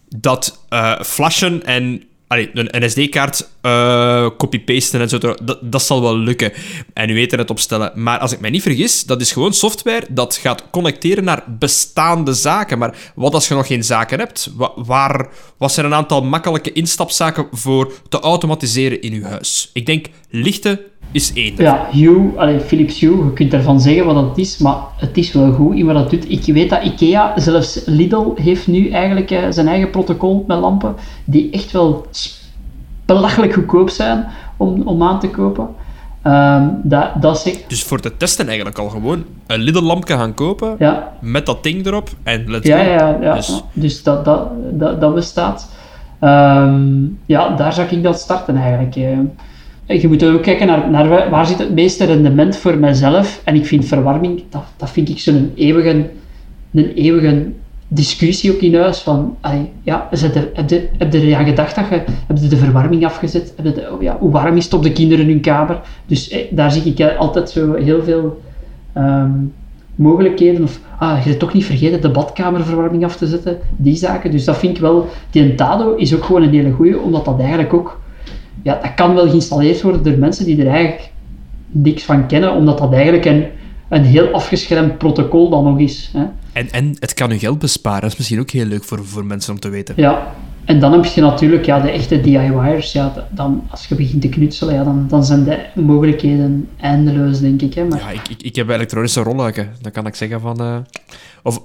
dat uh, flashen en Allee, een SD-kaart uh, copy-pasten en zo, dat, dat zal wel lukken. En u het opstellen. Maar als ik mij niet vergis, dat is gewoon software dat gaat connecteren naar bestaande zaken. Maar wat als je nog geen zaken hebt? Waar, wat zijn een aantal makkelijke instapzaken voor te automatiseren in uw huis? Ik denk lichten, is één. Ja, Hue, allee, Philips Hue, je kunt ervan zeggen wat het is, maar het is wel goed in wat het doet. Ik weet dat IKEA, zelfs Lidl, heeft nu eigenlijk uh, zijn eigen protocol met lampen, die echt wel belachelijk goedkoop zijn om, om aan te kopen. Um, dat, dat is Dus voor te testen eigenlijk al gewoon een Lidl-lampje gaan kopen, ja. met dat ding erop, en let's ja, Ja, ja, dus, dus dat, dat, dat, dat bestaat. Um, ja, daar zou ik dat starten eigenlijk. Uh, je moet ook kijken naar, naar waar zit het meeste rendement voor mijzelf. En ik vind verwarming, dat, dat vind ik zo'n eeuwige, een eeuwige discussie ook in huis. Van, ja, je, heb, je, heb er aan gedacht dat je, heb je de verwarming afgezet? Heb je oh ja, hoe warm is het op de kinderen in hun kamer? Dus eh, daar zie ik eh, altijd zo heel veel um, mogelijkheden. Of, ah, je hebt toch niet vergeten de badkamerverwarming af te zetten. Die zaken. Dus dat vind ik wel... Die Tado is ook gewoon een hele goeie, omdat dat eigenlijk ook... Ja, dat kan wel geïnstalleerd worden door mensen die er eigenlijk niks van kennen, omdat dat eigenlijk een, een heel afgeschermd protocol dan nog is. Hè. En, en het kan je geld besparen. Dat is misschien ook heel leuk voor, voor mensen om te weten. Ja, en dan heb je natuurlijk ja, de echte DIY'ers. Ja, dan, als je begint te knutselen, ja, dan, dan zijn de mogelijkheden eindeloos, denk ik. Hè, maar... Ja, ik, ik, ik heb elektronische rolluiken. Dan kan ik zeggen van... Uh, of,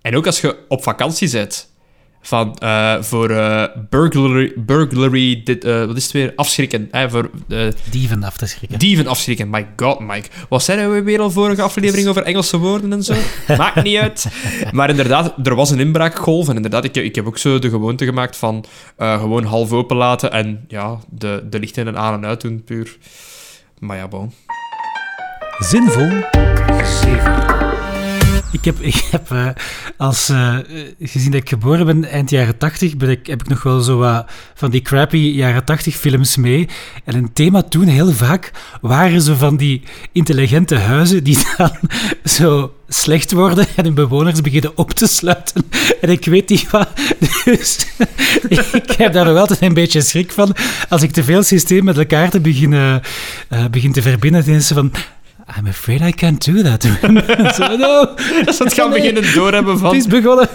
en ook als je op vakantie bent van, uh, voor uh, burglary, burglary dit, uh, wat is het weer? Afschrikken. Hè, voor, dieven af te schrikken. Dieven afschrikken. My god, Mike. Wat zijn we weer al vorige aflevering over Engelse woorden en zo? Maakt niet uit. Maar inderdaad, er was een inbraakgolf. En inderdaad, ik, ik heb ook zo de gewoonte gemaakt van gewoon half open laten en ja, de, de lichten en aan en uit doen, puur. Maar ja, bon. Zinvol 7. Ik heb, ik heb uh, als, uh, gezien dat ik geboren ben eind jaren 80, ben ik, heb ik nog wel zo wat van die crappy jaren 80 films mee. En een thema toen heel vaak waren zo van die intelligente huizen die dan zo slecht worden en hun bewoners beginnen op te sluiten. En ik weet niet wat. Dus ik heb daar nog altijd een beetje schrik van. Als ik te veel systeem met elkaar te beginnen, uh, begin te verbinden, dan is van I'm afraid I can't do that. so, no. Dat ze het gaan beginnen doorhebben van... Het is begonnen.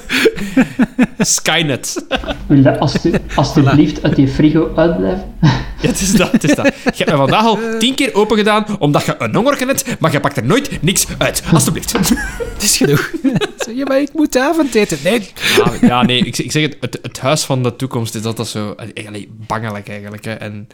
Skynet. Wil je als, alsjeblieft uit je frigo uitblijven? Ja, het is dat, het is dat. Je hebt me vandaag al tien keer open gedaan, omdat je een honger hebt, maar je pakt er nooit niks uit. Alsjeblieft. Het is genoeg. Ja, maar ik moet avondeten. Nee. Ja, ja nee, ik, ik zeg het, het, het, huis van de toekomst is altijd zo... Eigenlijk bangelijk, eigenlijk. Hè. En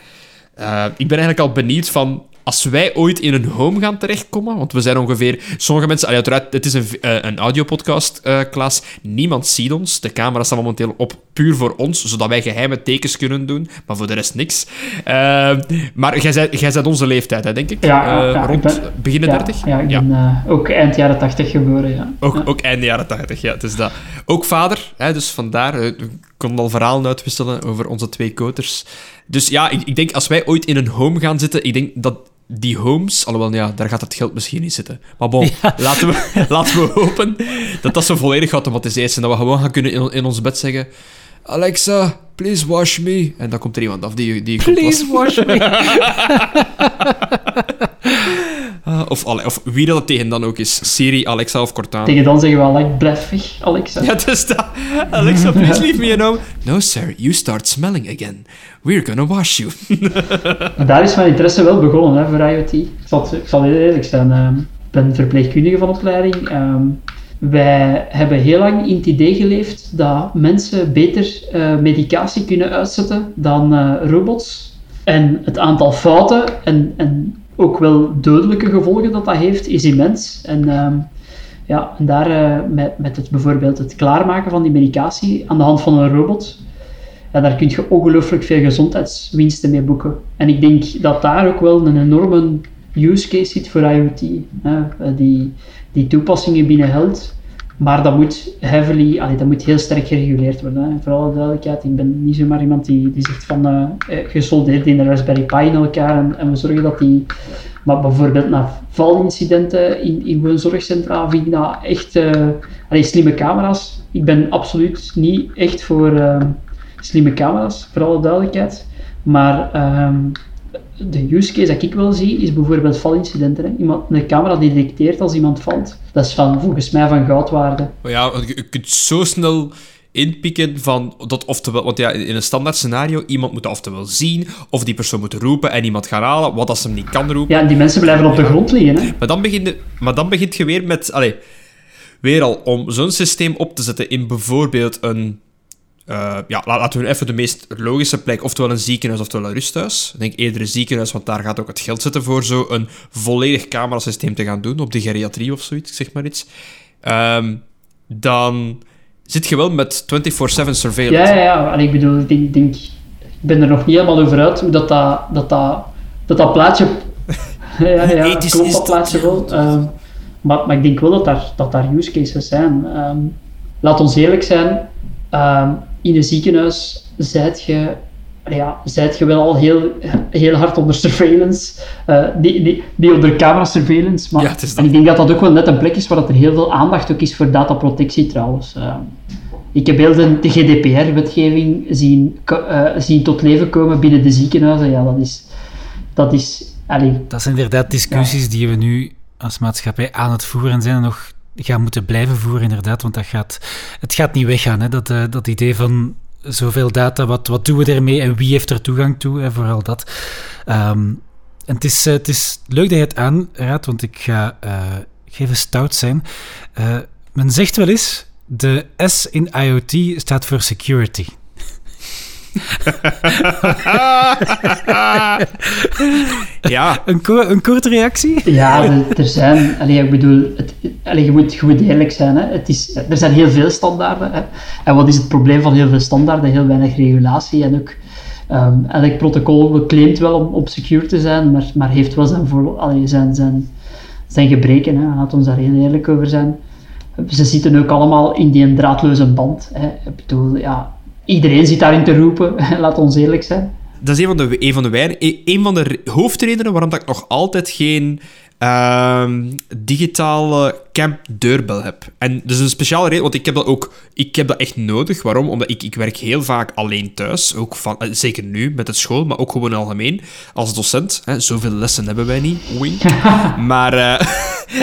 uh, ik ben eigenlijk al benieuwd van als wij ooit in een home gaan terechtkomen, want we zijn ongeveer... Sommige mensen... uiteraard, het is een, uh, een audiopodcast, uh, Klaas. Niemand ziet ons. De camera staat momenteel op puur voor ons, zodat wij geheime tekens kunnen doen, maar voor de rest niks. Uh, maar jij bent, onze leeftijd, hè, denk ik? Ja, ja rond ben, begin ja, 30? Ja, ik ben ook eind jaren 80 geboren, ja. Ook, ook eind jaren 80, ja. Het is dat. Ook vader, hè, dus vandaar... konden al verhalen uitwisselen over onze twee koters. Dus ja, ik, ik denk, als wij ooit in een home gaan zitten, ik denk dat die homes, alhoewel ja, daar gaat het geld misschien niet zitten. Maar bon, laten, we, laten we hopen dat dat zo volledig geautomatiseerd is en dat we gewoon gaan kunnen in, in ons bed zeggen: Alexa, please wash me. En dan komt er iemand af die, die Please wash me. uh, of, of wie dat tegen dan ook is. Siri, Alexa of Cortana. Tegen dan zeggen we Alex, blijf weg, Alexa. Ja, dus dat. Alexa, please leave me alone. No, sir, you start smelling again. We're gonna wash you. Daar is mijn interesse wel begonnen, hè, voor IoT. Ik zal, ik zal eerlijk zijn. Ehm, ik ben verpleegkundige van opleiding. Um, wij hebben heel lang in het idee geleefd dat mensen beter uh, medicatie kunnen uitzetten dan uh, robots. En het aantal fouten en, en ook wel dodelijke gevolgen dat dat heeft, is immens. En, uh, ja, en daar uh, met, met het, bijvoorbeeld het klaarmaken van die medicatie aan de hand van een robot, ja, daar kun je ongelooflijk veel gezondheidswinsten mee boeken. En ik denk dat daar ook wel een enorme use case zit voor IoT. Hè. Die, die toepassingen binnen Health. Maar dat moet heavily, dat moet heel sterk gereguleerd worden. Hè. Voor alle duidelijkheid, ik ben niet zomaar iemand die, die zegt van uh, gesoldeerd in de Raspberry Pi in elkaar en, en we zorgen dat die... Maar bijvoorbeeld na valincidenten in, in woonzorgcentra vind ik echt... Allee, slimme camera's. Ik ben absoluut niet echt voor slimme camera's, voor alle duidelijkheid. Maar... Uh, de use case dat ik wel zie, is bijvoorbeeld valincidenten. Hè. Iemand, een camera die detecteert als iemand valt. Dat is van, volgens mij van goudwaarde. Ja, je kunt zo snel inpikken van dat oftewel, want ja, in een standaard scenario, iemand moet oftewel zien, of die persoon moet roepen en iemand gaan halen, wat als ze hem niet kan roepen. Ja, die mensen blijven op de grond liggen, hè. Maar dan begint, de, maar dan begint je weer met, allee, weer al, om zo'n systeem op te zetten in bijvoorbeeld een, uh, ja, laten we even de meest logische plek, oftewel een ziekenhuis, oftewel een rusthuis. Ik denk eerder een ziekenhuis, want daar gaat ook het geld zitten voor zo een volledig camerasysteem te gaan doen, op de geriatrie of zoiets, zeg maar iets. Um, dan zit je wel met 24-7 surveillance. Ja, ja, ja. En ik bedoel, ik denk, denk, ik ben er nog niet helemaal over uit hoe dat, dat, dat, dat, dat, dat plaatje... ja, ja, klopt dat plaatje wel. Um, maar, maar ik denk wel dat daar, dat daar use cases zijn. Um, laat ons eerlijk zijn, um, in een ziekenhuis zijt je ja, zijt je wel al heel, heel hard onder surveillance. Uh, niet, niet, niet onder camera surveillance, maar en ik denk dat dat ook wel net een plek is waar dat er heel veel aandacht ook is voor dataprotectie trouwens. Uh, ik heb heel de, de GDPR-wetgeving zien, uh, zien tot leven komen binnen de ziekenhuizen. Ja, dat is... Dat, is allee, dat zijn inderdaad discussies ja. die we nu als maatschappij aan het voeren zijn en nog gaan moeten blijven voeren, inderdaad. Want dat gaat, het gaat niet weggaan, hè, dat, dat idee van zoveel data, wat, wat doen we ermee en wie heeft er toegang toe, hè, vooral dat. Um, en het is, uh, het is leuk dat je het aanraadt, want ik ga, ga even stout zijn. Men zegt wel eens, de S in IoT staat voor security. Ja. Een, ko een korte reactie? Ja, er zijn... Allee, ik bedoel, het, allee, je, moet, je moet eerlijk zijn. Hè. Het is, er zijn heel veel standaarden. Hè. En wat is het probleem van heel veel standaarden? Heel weinig regulatie en ook... Um, elk protocol claimt wel om, op secure te zijn, maar, maar heeft wel zijn, voor, allee, zijn, zijn, zijn gebreken. Hè. Laat ons daar heel eerlijk over zijn. Ze zitten ook allemaal in die draadloze band. Hè. Ik bedoel, ja, iedereen zit daarin te roepen, laat ons eerlijk zijn. Dat is een van de, een van de, weinig, een van de hoofdredenen waarom dat ik nog altijd geen uh, digitale camp deurbel heb. En dat is een speciale reden, want ik heb dat ook ik heb dat echt nodig. Waarom? Omdat ik, ik werk heel vaak alleen thuis. Ook van, eh, zeker nu met het school, maar ook gewoon algemeen. Als docent. Hè, zoveel lessen hebben wij niet. Wink. maar uh,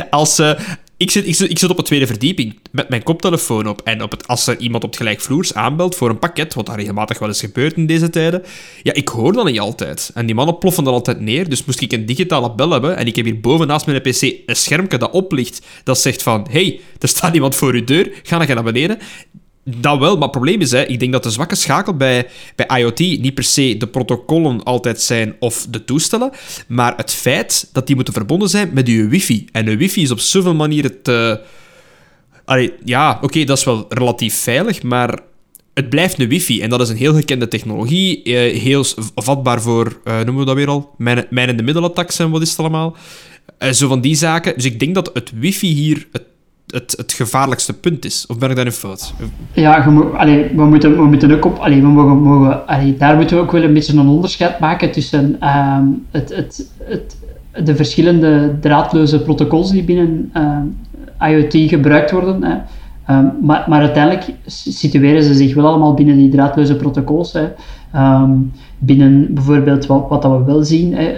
als, uh, ik zit, ik, zit, ik zit op de tweede verdieping met mijn koptelefoon op. En op het, als er iemand op het gelijkvloers aanbelt voor een pakket, wat daar regelmatig wel eens gebeurt in deze tijden, ja, ik hoor dat niet altijd. En die mannen ploffen dan altijd neer. Dus moest ik een digitale bel hebben. En ik heb hier boven naast mijn PC een schermpje dat oplicht. Dat zegt van: hey, er staat iemand voor uw deur. Ga dan naar beneden. Dat wel, maar het probleem is, hè, ik denk dat de zwakke schakel bij, bij IoT niet per se de protocollen altijd zijn of de toestellen, maar het feit dat die moeten verbonden zijn met uw wifi. En uw wifi is op zoveel manieren. Allee, ja, oké, dat is wel relatief veilig, maar het blijft een wifi. En dat is een heel gekende technologie, eh, heel vatbaar voor, uh, noemen we dat weer al, mijn, mijn in de middelattacks en wat is het allemaal. Uh, zo van die zaken. Dus ik denk dat het wifi hier het het, het gevaarlijkste punt is? Of ben ik daar een fout? Ja, we, moeten, we moeten ook op... We mogen, mogen, daar moeten we ook wel een beetje een onderscheid maken tussen um, het, het, het, de verschillende draadloze protocols die binnen um, IoT gebruikt worden. Hè. Um, maar, maar uiteindelijk situeren ze zich wel allemaal binnen die draadloze protocols. Hè. binnen bijvoorbeeld wat, wat dat we wel zien, hè,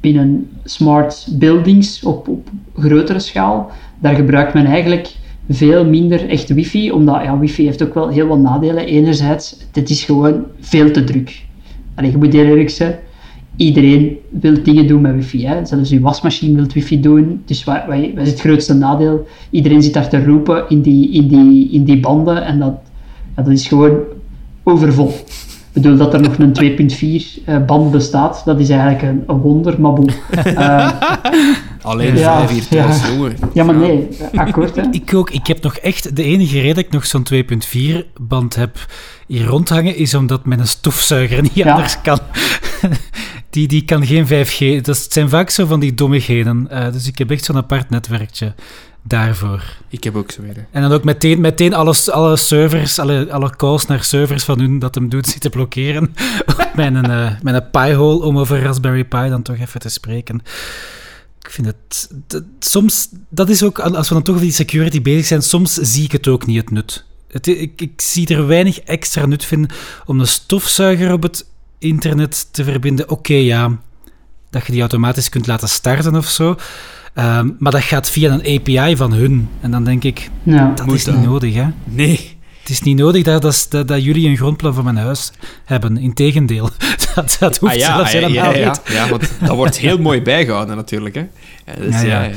binnen smart buildings op, op grotere schaal daar gebruikt men eigenlijk veel minder echt wifi, omdat ja, wifi heeft ook wel heel wat nadelen. Enerzijds, het is gewoon veel te druk. Allee, je moet eerlijk zijn, iedereen wil dingen doen met wifi. Hè. Zelfs je wasmachine wil wifi doen. Dus wat, wat, wat is het grootste nadeel? Iedereen zit daar te roepen in die, in die, in die banden en dat, ja, dat is gewoon overvol. Ik bedoel dat er nog een 2.4 uh, band bestaat, dat is eigenlijk een, een wonder, maar bon. Uh, Alleen ja, 5 ja. jongen. Ja, maar nee, akkoord hè. Ik ook, ik heb nog echt, de enige reden dat ik nog zo'n 2.4 band heb hier rondhangen, is omdat mijn stofzuiger niet ja. anders kan. die, die kan geen 5G, dat zijn vaak zo van die dommigheden. Uh, dus ik heb echt zo'n apart netwerkje daarvoor. Ik heb ook zo weer. En dan ook meteen, meteen alle, alle servers, alle, alle calls naar servers van hun dat hem doet zitten blokkeren. op mijn, uh, mijn Pi-hole om over Raspberry Pi dan toch even te spreken. Ik vind het... Dat, soms, dat is ook, als we dan toch over die security bezig zijn, soms zie ik het ook niet, het nut. Het, ik, ik zie er weinig extra nut vinden om een stofzuiger op het internet te verbinden. Oké, okay, ja, dat je die automatisch kunt laten starten of zo. Um, maar dat gaat via een API van hun. En dan denk ik, ja. dat is niet nodig, hè? Nee. Het is niet nodig dat, dat, dat, jullie een grondplan voor mijn huis hebben. Integendeel, dat, dat hoeft ah, ja, zelfs ah, ja, helemaal ja, ja, niet. ja, want dat wordt heel mooi bijgehouden natuurlijk. Hè. Ja, dus, Ja, ja, ja. ja.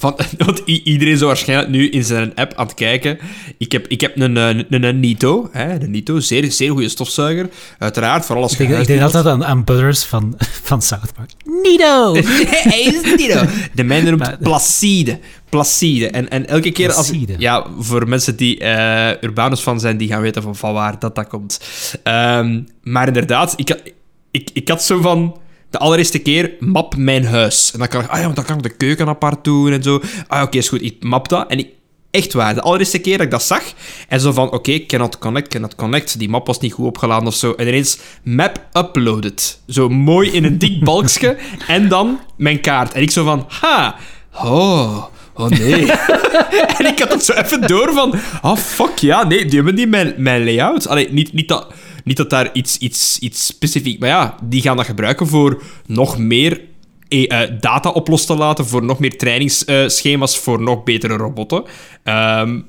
Van, want iedereen is waarschijnlijk nu in zijn app aan het kijken. Ik heb, ik heb een, eh, een, een Nito, hè, een Nito, zeer, zeer goede stofzuiger. Uiteraard, vooral als Ik je ik denk altijd aan, aan Butters van, van South Park. Nido! Hij is Nito. De mijne Maar- noemt Placide. Placide. En, en elke keer als... Placide. Ja, voor mensen die eh Urbanus fan zijn, die gaan weten van, van waar dat, dat komt. Ehm, maar inderdaad, ik, had- ik, ik had zo van... De allereerste keer, map mijn huis. En dan kan ik, ah ja, want dan kan ik de keuken apart doen en zo. Ah, oké, is goed. Ik map dat. En ik, echt waar, de allereerste keer dat ik dat zag, en zo van, oké, cannot connect, cannot connect. Die map was niet goed opgeladen of zo. En ineens, map uploaded. Zo mooi in een dik balkje. en dan mijn kaart. En ik zo van, ha, oh... Oh nee. en ik had het zo even door van... Oh, fuck, ja, nee, die hebben niet mijn, mijn layout. Allee, niet, niet, dat, niet dat daar iets, iets, iets specifiek... Maar ja, die gaan dat gebruiken voor nog meer eh, eh, data op los te laten, voor nog meer trainingsschema's, voor nog betere robotten. Ehm,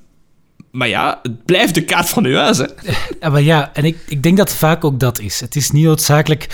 maar ja, het blijft de kaart van uw huis, hè. Ja, maar ja, en ik, ik denk dat vaak ook dat is. Het is niet noodzakelijk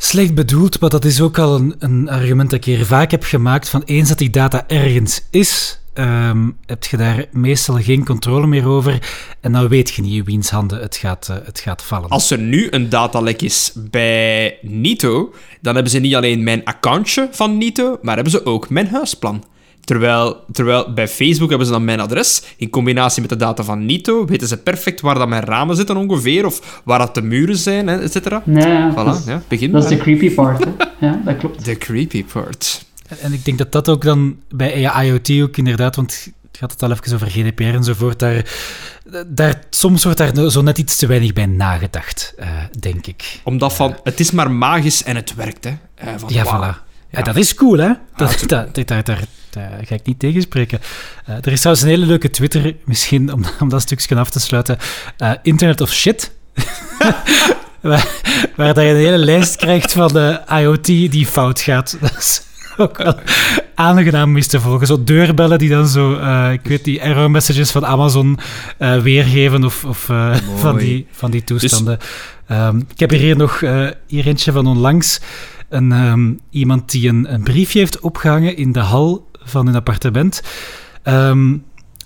slecht bedoeld, maar dat is ook al een, een argument dat ik hier vaak heb gemaakt. Van eens dat die data ergens is, ehm, heb je daar meestal geen controle meer over. En dan weet je niet in wiens handen het gaat, eh, het gaat vallen. Als er nu een datalek is bij Nito, dan hebben ze niet alleen mijn accountje van Nito, maar hebben ze ook mijn huisplan. Terwijl, terwijl bij Facebook hebben ze dan mijn adres. In combinatie met de data van Nito weten ze perfect waar dat mijn ramen zitten ongeveer, of waar dat de muren zijn, hè, et cetera. Nee, ja, dat Voilà, is, ja, begin dat is de creepy part. Hè. Ja, dat klopt. De creepy part. En ik denk dat dat ook dan bij IoT ook inderdaad, want je had het al even over GDPR enzovoort, daar, daar, soms wordt daar zo net iets te weinig bij nagedacht, eh, denk ik. Omdat van, het is maar magisch en het werkt, hè. Eh, van, Ja, voilà. Ja, dat is cool, hè? Dat, tuurlijk. dat, dat, daar, daar, daar ga ik niet tegenspreken. Eh, er is trouwens een hele leuke Twitter, misschien om, om dat stukje af te sluiten. eh, Internet of Shit. waar, waar dat je een hele lijst krijgt van de IoT die fout gaat. Dat is ook wel aangenaam eens te volgen. Zo deurbellen die dan zo, eh, ik weet die error messages van Amazon eh, weergeven of, of eh, van, die, van die toestanden. Ehm, ik heb hier nog eh, hier eentje van onlangs. Een, ehm, iemand die een, een briefje heeft opgehangen in de hal van een appartement. Ehm,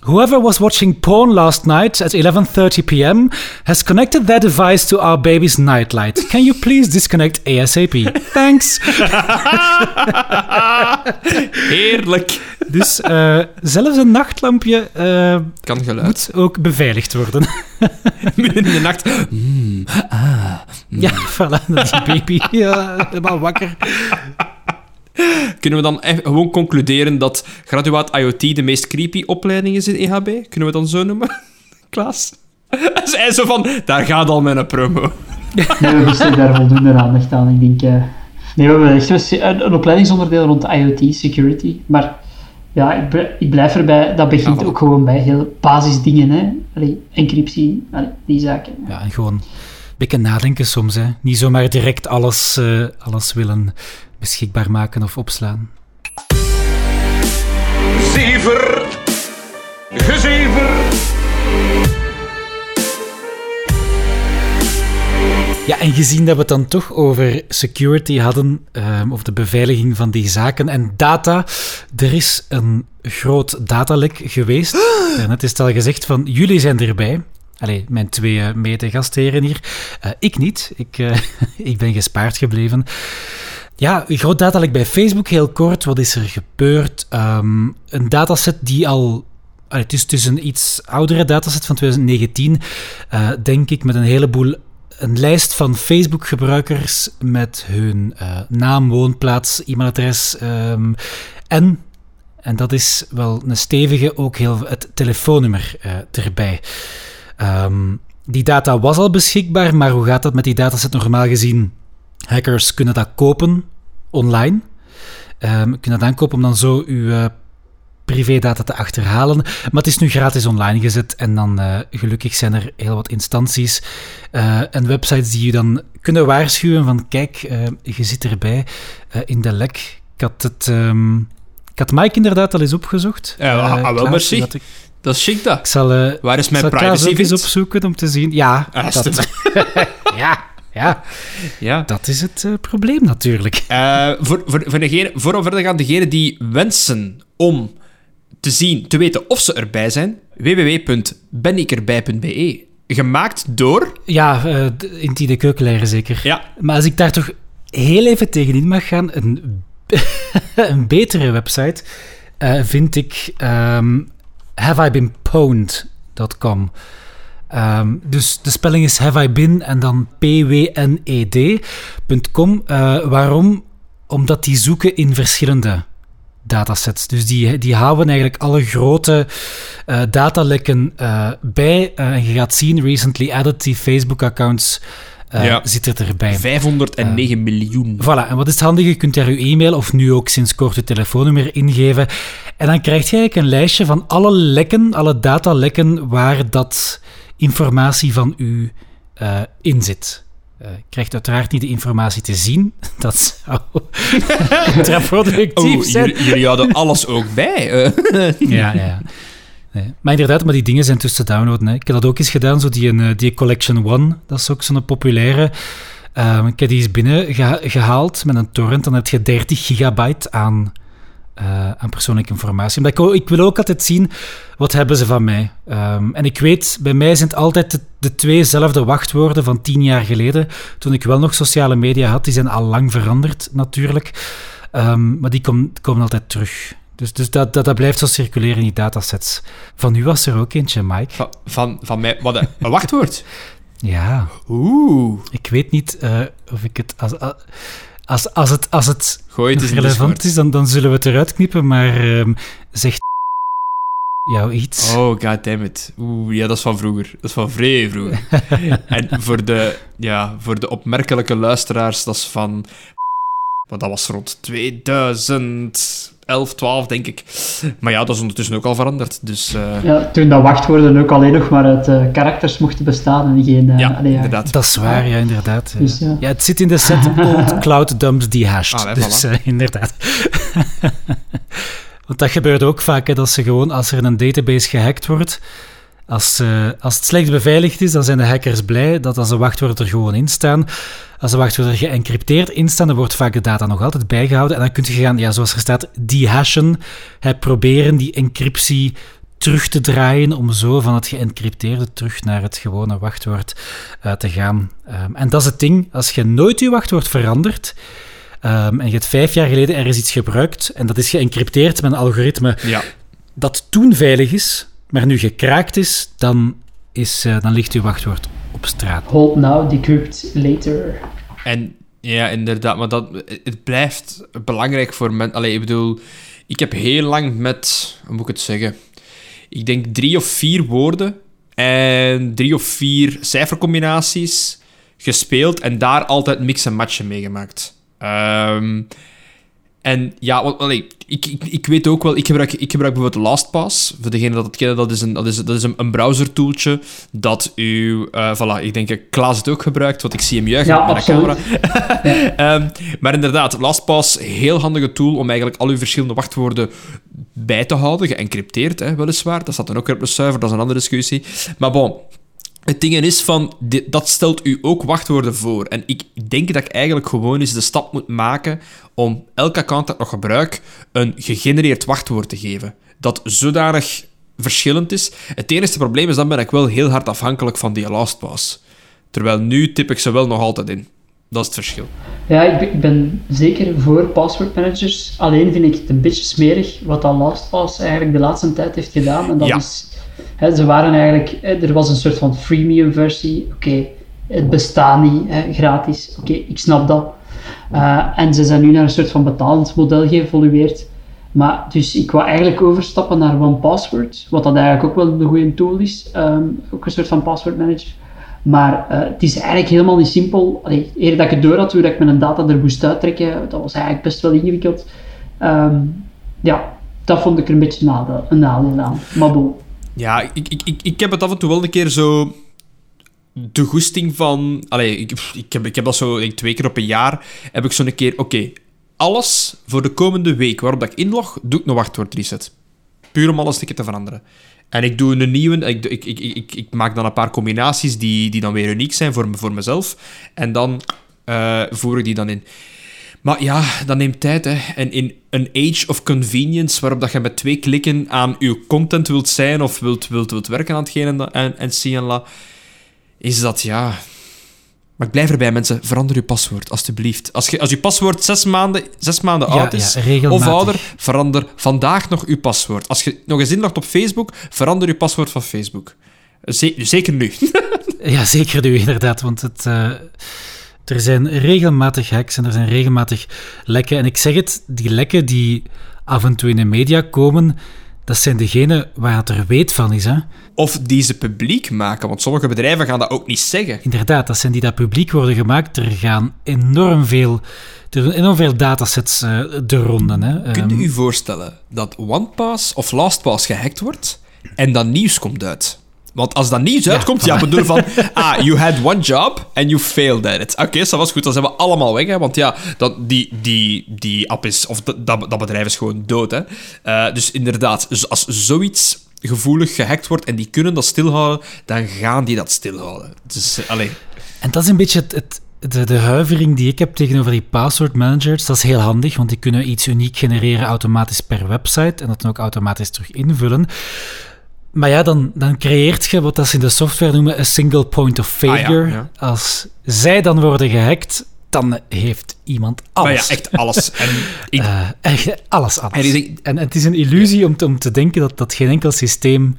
Whoever was watching porn last night at 11:30 p.m. has connected their device to our baby's nightlight. Can you please disconnect ASAP? Thanks. Heerlijk. Dus eh, zelfs een nachtlampje eh, Kan geluid. moet ook beveiligd worden. Midden in de nacht. Mm, ah. ja, voilà, dat is baby ja, helemaal wakker. Kunnen we dan echt gewoon concluderen dat graduaat IoT de meest creepy opleiding is in EHB? Kunnen we dan zo noemen? Klaas? Zij zo van, daar gaat al mijn promo. Nee, we besteden daar voldoende aandacht aan. Ik denk... eh, Nee, we hebben echt een, een, opleidingsonderdeel rond IoT, security. Maar ja, ik, ik blijf erbij. Dat begint Ja, ook gewoon bij heel basisdingen. Hè. Allee, encryptie, allee, die zaken. Ja, en gewoon een beetje nadenken soms. Hè. Niet zomaar direct alles, eh, alles willen beschikbaar maken of opslaan. Zever, gezever. Ja, en gezien dat we het dan toch over security hadden, ehm, of de beveiliging van die zaken en data, er is een groot datalek geweest. Is het al gezegd van, jullie zijn erbij. Allee, mijn twee eh, mede-gastheren hier. Eh, ik niet. Ik, eh, ik ben gespaard gebleven. Ja, groot datalek bij Facebook, heel kort. Wat is er gebeurd? Ehm, een dataset die al... Het is, het is een iets oudere dataset van 2019, eh, denk ik, met een heleboel een lijst van Facebook-gebruikers met hun eh, naam, woonplaats, e-mailadres ehm, en, en dat is wel een stevige, ook heel het telefoonnummer eh, erbij. Ehm, die data was al beschikbaar, maar hoe gaat dat met die dataset normaal gezien? Hackers kunnen dat kopen online. Ehm kunnen dat aankopen om dan zo uw eh, privédata te achterhalen. Maar het is nu gratis online gezet en dan eh, gelukkig zijn er heel wat instanties eh, en websites die je dan kunnen waarschuwen van kijk, je zit erbij in de lek. Ik had het... ehm, ik had Mike inderdaad al eens opgezocht. Ja, ah, ah, wel, Klaas, merci. ik- Dat is chic, dat. Ik zal, uh, Waar is mijn zal privacy eens opzoeken om te zien. Ja, ah, dat, ja, ja. ja. Dat is het uh, probleem natuurlijk. Uh, voor, voor, voor, degene, voor verder gaan, degenen die wensen om te zien, te weten of ze erbij zijn, www.benikerbij.be. Gemaakt door... Ja, uh, in Tide Keukenleier zeker. Ja. Maar als ik daar toch heel even tegenin mag gaan, een, een betere website uh, vind ik um, haveibeenpwned.com. Um, dus de spelling is have I been en dan pwned.com. Uh, waarom? Omdat die zoeken in verschillende datasets. Dus die, die houden eigenlijk alle grote uh, datalekken uh, bij. en je gaat zien, recently added, die Facebook-accounts uh, ja. zit er erbij. 509 uh, miljoen. Voilà, en wat is het handige? Je kunt daar je e-mail of nu ook sinds kort je telefoonnummer ingeven. En dan krijg je eigenlijk een lijstje van alle lekken, alle datalekken waar dat informatie van u uh, in zit. Uh, krijgt uiteraard niet de informatie te zien. Dat zou contraproductief oh, zijn. Jullie, jullie hadden alles ook bij. ja, ja. Nee. Maar inderdaad, maar die dingen zijn tussen te downloaden. Hè. Ik heb dat ook eens gedaan, zo die, die Collection One. Dat is ook zo'n populaire. Um, ik heb die eens binnen geha gehaald met een torrent. Dan heb je 30 gigabyte aan, uh, aan persoonlijke informatie. Omdat ik, ik, wil ook altijd zien, wat hebben ze van mij? Um, en ik weet, bij mij zijn het altijd de, de tweezelfde wachtwoorden van tien jaar geleden. Toen ik wel nog sociale media had. Die zijn al lang veranderd, natuurlijk. Um, maar die komen kom altijd terug. Dus, dus dat, dat, dat, blijft zo circuleren in die datasets. Van u was er ook eentje, Mike. Van, van, van mij? Wat, een, een wachtwoord? ja. Oeh. Ik weet niet uh, of ik het... Als, als, als het, als het, Gooi het relevant is, dan, dan zullen we het eruit knippen, maar um, zegt jou iets? Oh, goddammit. Oeh, ja, dat is van vroeger. Dat is van vrij vroeger. en voor de, ja, voor de opmerkelijke luisteraars, dat is van... Want dat was rond 2000... 11, 12, denk ik. Maar ja, dat is ondertussen ook al veranderd. Dus, uh... ja, toen dat wachtwoorden ook alleen nog maar uit uh, karakters mochten bestaan en geen... Uh, ja, allee, inderdaad. Dat is waar, ja, inderdaad. Dus, ja. ja. het zit in de set Old Cloud Dumps Dehashed. Ah, dus voilà. inderdaad. Want dat gebeurt ook vaak, hè, dat ze gewoon, als er een database gehackt wordt... Als, uh, als het slecht beveiligd is, dan zijn de hackers blij dat als de wachtwoorden er gewoon in staan. Als de wachtwoorden geëncrypteerd in staan, dan wordt vaak de data nog altijd bijgehouden. En dan kun je gaan, ja, zoals er staat, dehashen. Hè, proberen die encryptie terug te draaien om zo van het geëncrypteerde terug naar het gewone wachtwoord uh, te gaan. Um, en dat is het ding, als je nooit je wachtwoord verandert, um, en je hebt vijf jaar geleden ergens iets gebruikt, en dat is geëncrypteerd met een algoritme ja. dat toen veilig is, maar nu gekraakt is, dan, is, uh, dan ligt uw wachtwoord op straat. Hold now, decrypt later. En ja, inderdaad, maar dat, het blijft belangrijk voor mensen. Allee, ik bedoel, ik heb heel lang met, hoe moet ik het zeggen? Ik denk drie of vier woorden en drie of vier cijfercombinaties gespeeld en daar altijd mix en matchen meegemaakt. Um, en ja, want, allee, ik, ik, ik weet ook wel, ik gebruik, ik gebruik bijvoorbeeld LastPass. Voor degene dat het kennen, dat is een, dat is, dat is een, een browser-tooltje dat u... Uh, voilà, ik denk dat Klaas het ook gebruikt, want ik zie hem juichen ja, met de camera. um, maar inderdaad, LastPass, heel handige tool om eigenlijk al uw verschillende wachtwoorden bij te houden. Geëncrypteerd, hè, weliswaar. Dat staat dan ook weer op de server, dat is een andere discussie. Maar bon, het ding is van, dat stelt u ook wachtwoorden voor. En ik denk dat ik eigenlijk gewoon eens de stap moet maken om elk account dat ik nog gebruik een gegenereerd wachtwoord te geven. Dat zodanig verschillend is. Het enige probleem is, dan ben ik wel heel hard afhankelijk van die LastPass. Terwijl nu tip ik ze wel nog altijd in. Dat is het verschil. Ja, ik ben zeker voor password managers. Alleen vind ik het een beetje smerig wat dat LastPass eigenlijk de laatste tijd heeft gedaan. En dat ja. is Ze waren eigenlijk, er was een soort van freemium versie. Oké, het bestaat niet, gratis. Oké, ik snap dat. Uh, en ze zijn nu naar een soort van betalingsmodel geëvolueerd. Maar dus ik wou eigenlijk overstappen naar OnePassword, wat dat eigenlijk ook wel een goede tool is. Um, ook een soort van password manager. Maar uh, het is eigenlijk helemaal niet simpel. Allee, eerder dat ik het door had, hoe dat ik mijn data er moest uittrekken, dat was eigenlijk best wel ingewikkeld. Um, ja, dat vond ik er een beetje een nadeel aan. Maar. Ja, ik, ik, ik, ik heb het af en toe wel een keer zo... De goesting van... Allee, ik, ik, heb, ik heb dat zo denk, twee keer op een jaar. Heb ik zo een keer... Oké, alles voor de komende week waarop dat ik inlog, doe ik een wachtwoord reset. Puur om alles te veranderen. En ik doe een nieuwe, ik, ik, ik, ik, ik maak dan een paar combinaties die, die dan weer uniek zijn voor, voor mezelf. En dan uh, voer ik die dan in. Maar ja, dat neemt tijd. Hè. En in een age of convenience, waarop dat je met twee klikken aan je content wilt zijn of wilt, wilt, wilt werken aan hetgeen en, en, en la, is dat ja. Maar ik blijf erbij, mensen. Verander je paswoord, alstublieft. Als je, als je paswoord zes maanden, zes maanden oud is, of ouder, verander vandaag nog je paswoord. Als je nog eens inlogt op Facebook, verander je paswoord van Facebook. zeker nu. ja, zeker nu, inderdaad. Want het... Uh er zijn regelmatig hacks en er zijn regelmatig lekken. En ik zeg het, die lekken die af en toe in de media komen, dat zijn degenen waar het er weet van is. Hè? Of die ze publiek maken, want sommige bedrijven gaan dat ook niet zeggen. Inderdaad, dat zijn die dat publiek worden gemaakt. Er gaan enorm veel, er enorm veel datasets uh, de ronden. Hè? Kunt u um, u voorstellen dat OnePass of LastPass gehackt wordt en dan nieuws komt uit? Want als dat nieuws uitkomt, ja, ja bedoel van... Ah, you had one job and you failed at it. Oké, okay, dat was goed. Dan zijn we allemaal weg, hè. Want ja, dat, die, die, die app is... Of dat, dat bedrijf is gewoon dood, hè. Uh, dus inderdaad, als zoiets gevoelig gehackt wordt en die kunnen dat stilhouden, dan gaan die dat stilhouden. Dus, uh, alleen. En dat is een beetje het, het de, de, huivering die ik heb tegenover die password managers, dat is heel handig, want die kunnen iets uniek genereren automatisch per website en dat dan ook automatisch terug invullen. Maar ja, dan, dan creëert je wat ze in de software noemen een single point of failure. Ah, ja, Als zij dan worden gehackt, dan heeft iemand alles. Maar ja, echt alles. En ik... uh, echt alles, alles. En, en, het is een illusie om, te, om te denken dat, dat geen enkel systeem...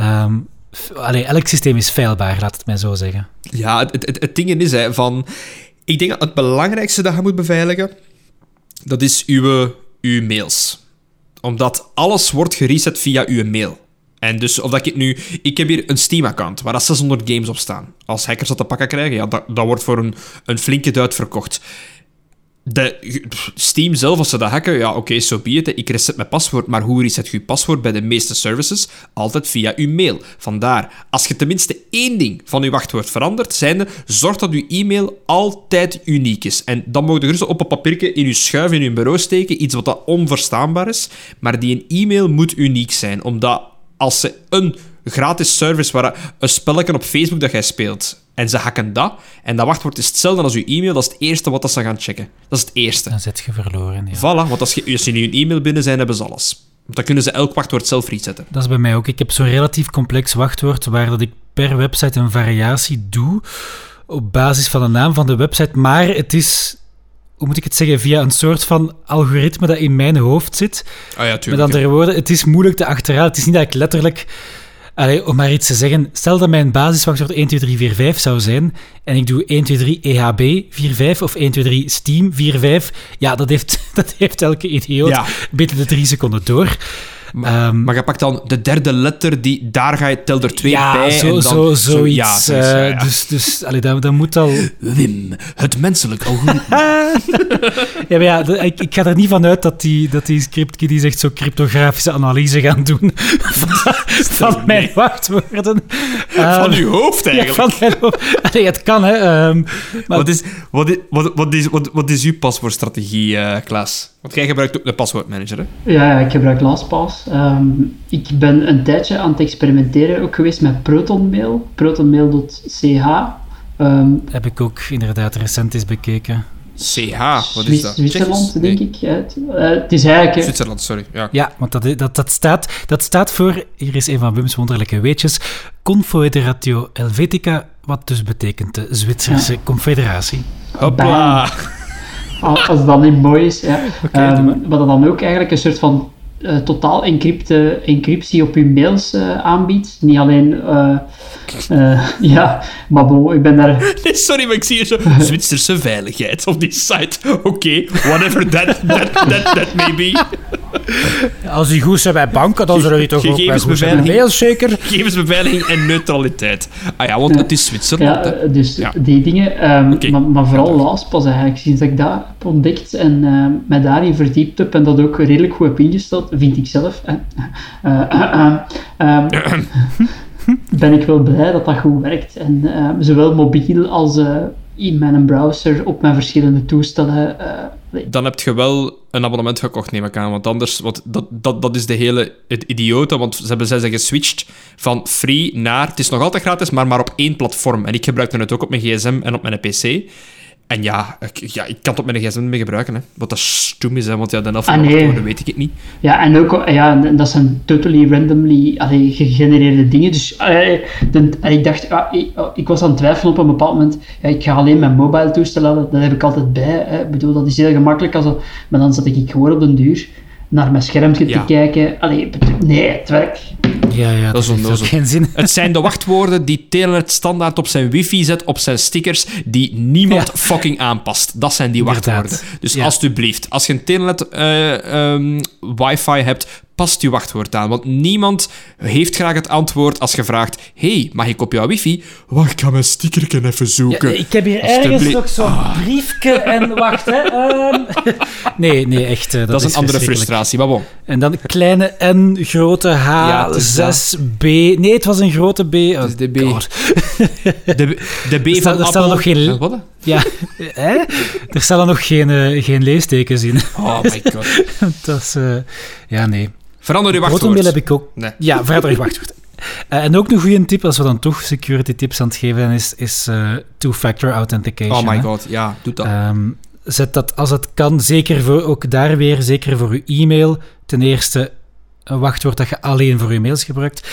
Um, allee, elk systeem is feilbaar, laat het mij zo zeggen. Ja, het, het, het ding is hè, van... Ik denk dat het belangrijkste dat je moet beveiligen, dat is uw, uw mails. Omdat alles wordt gereset via uw mail. En dus, of dat ik nu... Ik heb hier een Steam-account waar 600 games op staan. Als hackers dat te pakken krijgen, ja, dat, dat wordt voor een, een flinke duit verkocht. De, Steam zelf, als ze dat hacken, ja, oké, okay, so. Ik reset mijn paswoord, maar hoe reset je je paswoord bij de meeste services? Altijd via uw mail. Vandaar, als je tenminste één ding van uw wachtwoord verandert, zijnde, zorg dat uw e-mail altijd uniek is. En dan mogen je gerust op een papiertje in uw schuif in uw bureau steken, iets wat dat onverstaanbaar is, maar die een e-mail moet uniek zijn, omdat als ze een gratis service waar een spelletje op Facebook dat jij speelt en ze hacken dat en dat wachtwoord is hetzelfde als je e-mail, dat is het eerste wat ze gaan checken. Dat is het eerste. Dan zit je verloren. Ja. Voilà, want als je, als je nu een e-mail binnen zijn, hebben ze alles. Dan kunnen ze elk wachtwoord zelf resetten. Dat is bij mij ook. Ik heb zo'n relatief complex wachtwoord waar dat ik per website een variatie doe op basis van de naam van de website, maar het is hoe moet ik het zeggen, via een soort van algoritme dat in mijn hoofd zit. Ah ja, tuurlijk. Met andere woorden, het is moeilijk te achterhalen. Het is niet dat ik letterlijk, allee, om maar iets te zeggen, stel dat mijn basiswachtwoord 12345 zou zijn en ik doe 123 EHB 45 of 123 Steam 45, ja, dat heeft, dat heeft elke idioot ja. binnen de drie seconden door. Maar, um, maar je pakt dan de derde letter, die, daar ga je tel er twee ja, bij. Zo, en dan, zo, zoiets. Zo, ja, uh, ja, dus dus allee, dat, dat moet al... Wim, het menselijk algoritme. ja, maar ja, de, ik, ik, ga er niet van uit dat die, dat die scriptkiddies echt zo cryptografische analyse gaan doen van, van mijn wachtwoorden. van uw hoofd, eigenlijk. van mijn hoofd. Allee, het kan, hè. Um, maar... wat, is, wat, is, wat, wat, is, wat, wat is uw paswoordstrategie, uh, Klaas? Want jij gebruikt ook de paswoordmanager, hè? Ja, ik gebruik LastPass. Um, ik ben een tijdje aan het experimenteren ook geweest met ProtonMail. Protonmail.ch. Um, Heb ik ook inderdaad recent eens bekeken. CH, wat is dat? Zwitserland, denk ik. Uh, het is eigenlijk... Zwitserland, sorry. Ja, ja want dat, dat, dat, staat, dat staat voor, hier is een van Wim's wonderlijke weetjes, Confederatio Helvetica, wat dus betekent de Zwitserse ja. Confederatie. Hopla! als dat niet mooi is. Ja. Okay, um, ehm, wat dan ook eigenlijk een soort van uh, totaal encrypte, encryptie op je mails uh, aanbiedt. Niet alleen, uh, ja, maar bon, ik ben daar... Nee, sorry, maar ik zie hier zo Zwitserse veiligheid op die site. Oké, okay, whatever that, that, that, that may be. Als die goed zijn bij banken, dan zullen die toch ook bij goed zijn mails, zeker? Gegevensbeveiliging en neutraliteit. Ah ja, want het is Zwitserland. Ja, dus ja. die dingen, um, okay. maar, maar, vooral LastPass eigenlijk, sinds ik dat heb ontdekt en uh, mij daarin verdiept heb en dat ook redelijk goed heb ingesteld, vind ik zelf. Uh, uh, ben ik wel blij dat dat goed werkt. En zowel mobiel als in mijn browser op mijn verschillende toestellen. dan heb je wel een abonnement gekocht, neem ik aan. Want anders, want dat, dat, dat is de hele het idiote. Want ze hebben, zijn geswitcht van free naar... Het is nog altijd gratis, maar maar op één platform. En ik gebruikte het ook op mijn gsm en op mijn pc. En ja, ik, ja, ik kan het op mijn gsm mee gebruiken. Hè. Wat dat stom is, hè, want ja, dan af Ah, nee. worden weet ik het niet. Ja, en ook, ja, dat zijn totally randomly allee, gegenereerde dingen. Dus allee, de, en ik dacht, ah, ik, oh, ik was aan het twijfelen op een bepaald moment. Ja, ik ga alleen mijn mobile toestel laden, dat heb ik altijd bij. Hè. Ik bedoel, dat is heel gemakkelijk. Als, dat- maar dan zat ik gewoon op den duur naar mijn schermpje Ja. te kijken. Allee, nee, het werkt. Ja, ja, Dat dat is geen zin. Het zijn de wachtwoorden die Telenet standaard op zijn wifi zet, op zijn stickers, die niemand Ja. fucking aanpast. Dat zijn die Inderdaad. wachtwoorden. Dus Ja. alsjeblieft, als je een Telenet eh, ehm, wifi hebt, past je wachtwoord aan. Want niemand heeft graag het antwoord als je vraagt hey, mag ik op jouw wifi? Wacht, ik ga mijn stickerken even Ja, zoeken. ik heb hier ergens nog zo'n briefje en wacht, hè. ehm. Nee, nee, echt. eh, dat, dat is een andere frustratie, maar bon. En dan kleine N, grote H, Ja, het is 6B. Nee, het was een grote B. Oh, is de B. God. De, de B Er van er staan Apple... nog geen- wat? Ja, hè? Er staan er nog geen, eh, geen leestekens in. Oh my god. dat is... eh, ja, nee. Verander je Protonmail wachtwoord. heb ik ook... Nee. Ja, verder je wachtwoord. Eh, en ook een goede tip, als we dan toch security tips aan het geven zijn, is, is eh, two-factor authentication. Oh my hè. god, ja, doe dat. Ehm, zet dat als het kan, zeker voor, ook daar weer, zeker voor uw e-mail. Ten eerste een wachtwoord dat je alleen voor je mails gebruikt.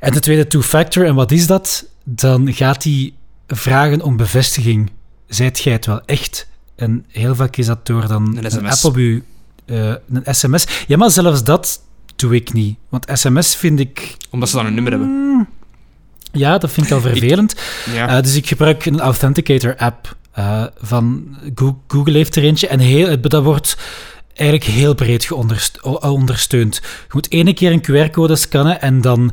En ten tweede two-factor. En wat is dat? Dan gaat hij vragen om bevestiging. Zijt jij het wel echt? En heel vaak is dat door dan Een app op uw... eh, een sms. Ja, maar zelfs dat doe ik niet. Want sms vind ik... Omdat ze dan een nummer hebben. Ja, dat vind ik al vervelend. Ja. Eh, dus ik gebruik een Authenticator-app eh, van Go- Google heeft er eentje. En heel, het- dat wordt eigenlijk heel breed ondersteund. Je moet ene keer een QR-code scannen en dan,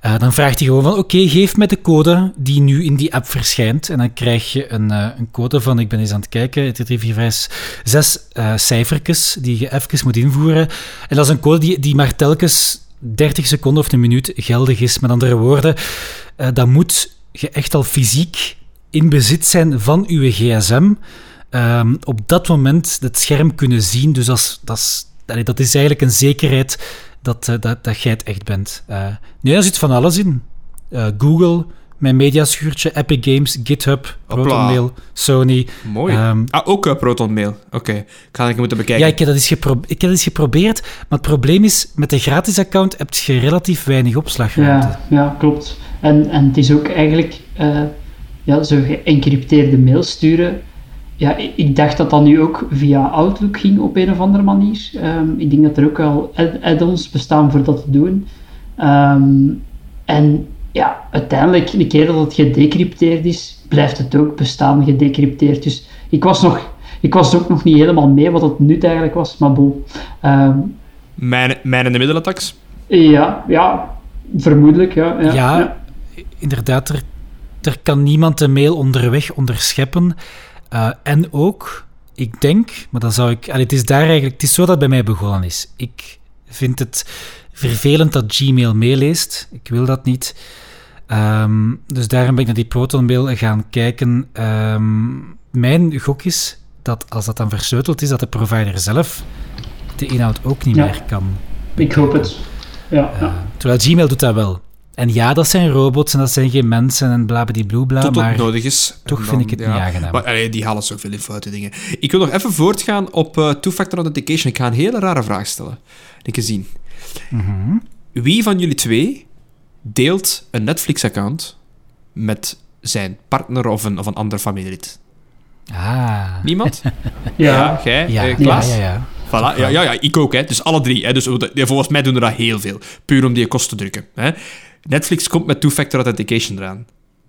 eh, dan vraagt hij gewoon van oké, geef mij de code die nu in die app verschijnt. En dan krijg je een, eh, een code van, ik ben eens aan het kijken, 3, 4, 5, 6 eh cijfertjes die je even moet invoeren. En dat is een code die, die maar telkens 30 seconden of een minuut geldig is. Met andere woorden, eh, dan moet je echt al fysiek in bezit zijn van uw gsm. Ehm, op dat moment het scherm kunnen zien. Dus dat is, dat is, allee, dat is eigenlijk een zekerheid dat, eh, dat, dat jij het echt bent. Eh, nee, daar zit van alles in. Eh, Google, mijn mediaschuurtje, Epic Games, GitHub, ProtonMail, Sony. Mooi. Ehm, ah, ook uh, Proton Mail. Oké, ik ga het moeten bekijken. ja, ik heb, dat eens ik heb dat eens geprobeerd, maar het probleem is, met de gratis account heb je relatief weinig opslagruimte. Ja, ja, klopt. En, en het is ook eigenlijk eh, ja, zo geëncrypteerde mails sturen. Ja, ik, ik dacht dat dat nu ook via Outlook ging op een of andere manier. Ehm, ik denk dat er ook wel add- add-ons bestaan voor dat te doen. Ehm, en ja, uiteindelijk, een keer dat het gedecrypteerd is, blijft het ook bestaan gedecrypteerd. Dus ik was, nog, ik was ook nog niet helemaal mee wat het nut eigenlijk was, maar bon. Ehm, Mijn, mijn in de middelattacks. ja, ja, vermoedelijk, ja. ja, Ja, ja. inderdaad, er, er kan niemand de mail onderweg onderscheppen. Eh, en ook, ik denk, maar dan zou ik... allee, het is daar eigenlijk... Het is zo dat het bij mij begonnen is. Ik vind het vervelend dat Gmail meeleest. Ik wil dat niet. Ehm, dus daarom ben ik naar die ProtonMail gaan kijken. Ehm, mijn gok is dat als dat dan versleuteld is, dat de provider zelf de inhoud ook niet Ja. meer kan. Ik hoop het. Ja, Eh, ja. terwijl Gmail doet dat wel. En ja, dat zijn robots en dat zijn geen mensen en blabladibloebla, tot het maar nodig is. toch vind ik het ja. niet aangenaam. Maar allee, die halen zoveel in foute dingen. Ik wil nog even voortgaan op eh, two-factor authentication. Ik ga een hele rare vraag stellen. Ik gezien. Mhm. Wie van jullie twee deelt een Netflix-account met zijn partner of een, of een ander familielid? Ah. Niemand? ja. jij? Ja, eh, ja, Klaas? ja, ja. Voilà. Ja, ja, ja, ik ook. Hè. Dus alle drie. Hè. Dus we- volgens mij doen er dat heel veel. Puur om die kost te drukken. Hè. Netflix komt met two-factor authentication eraan.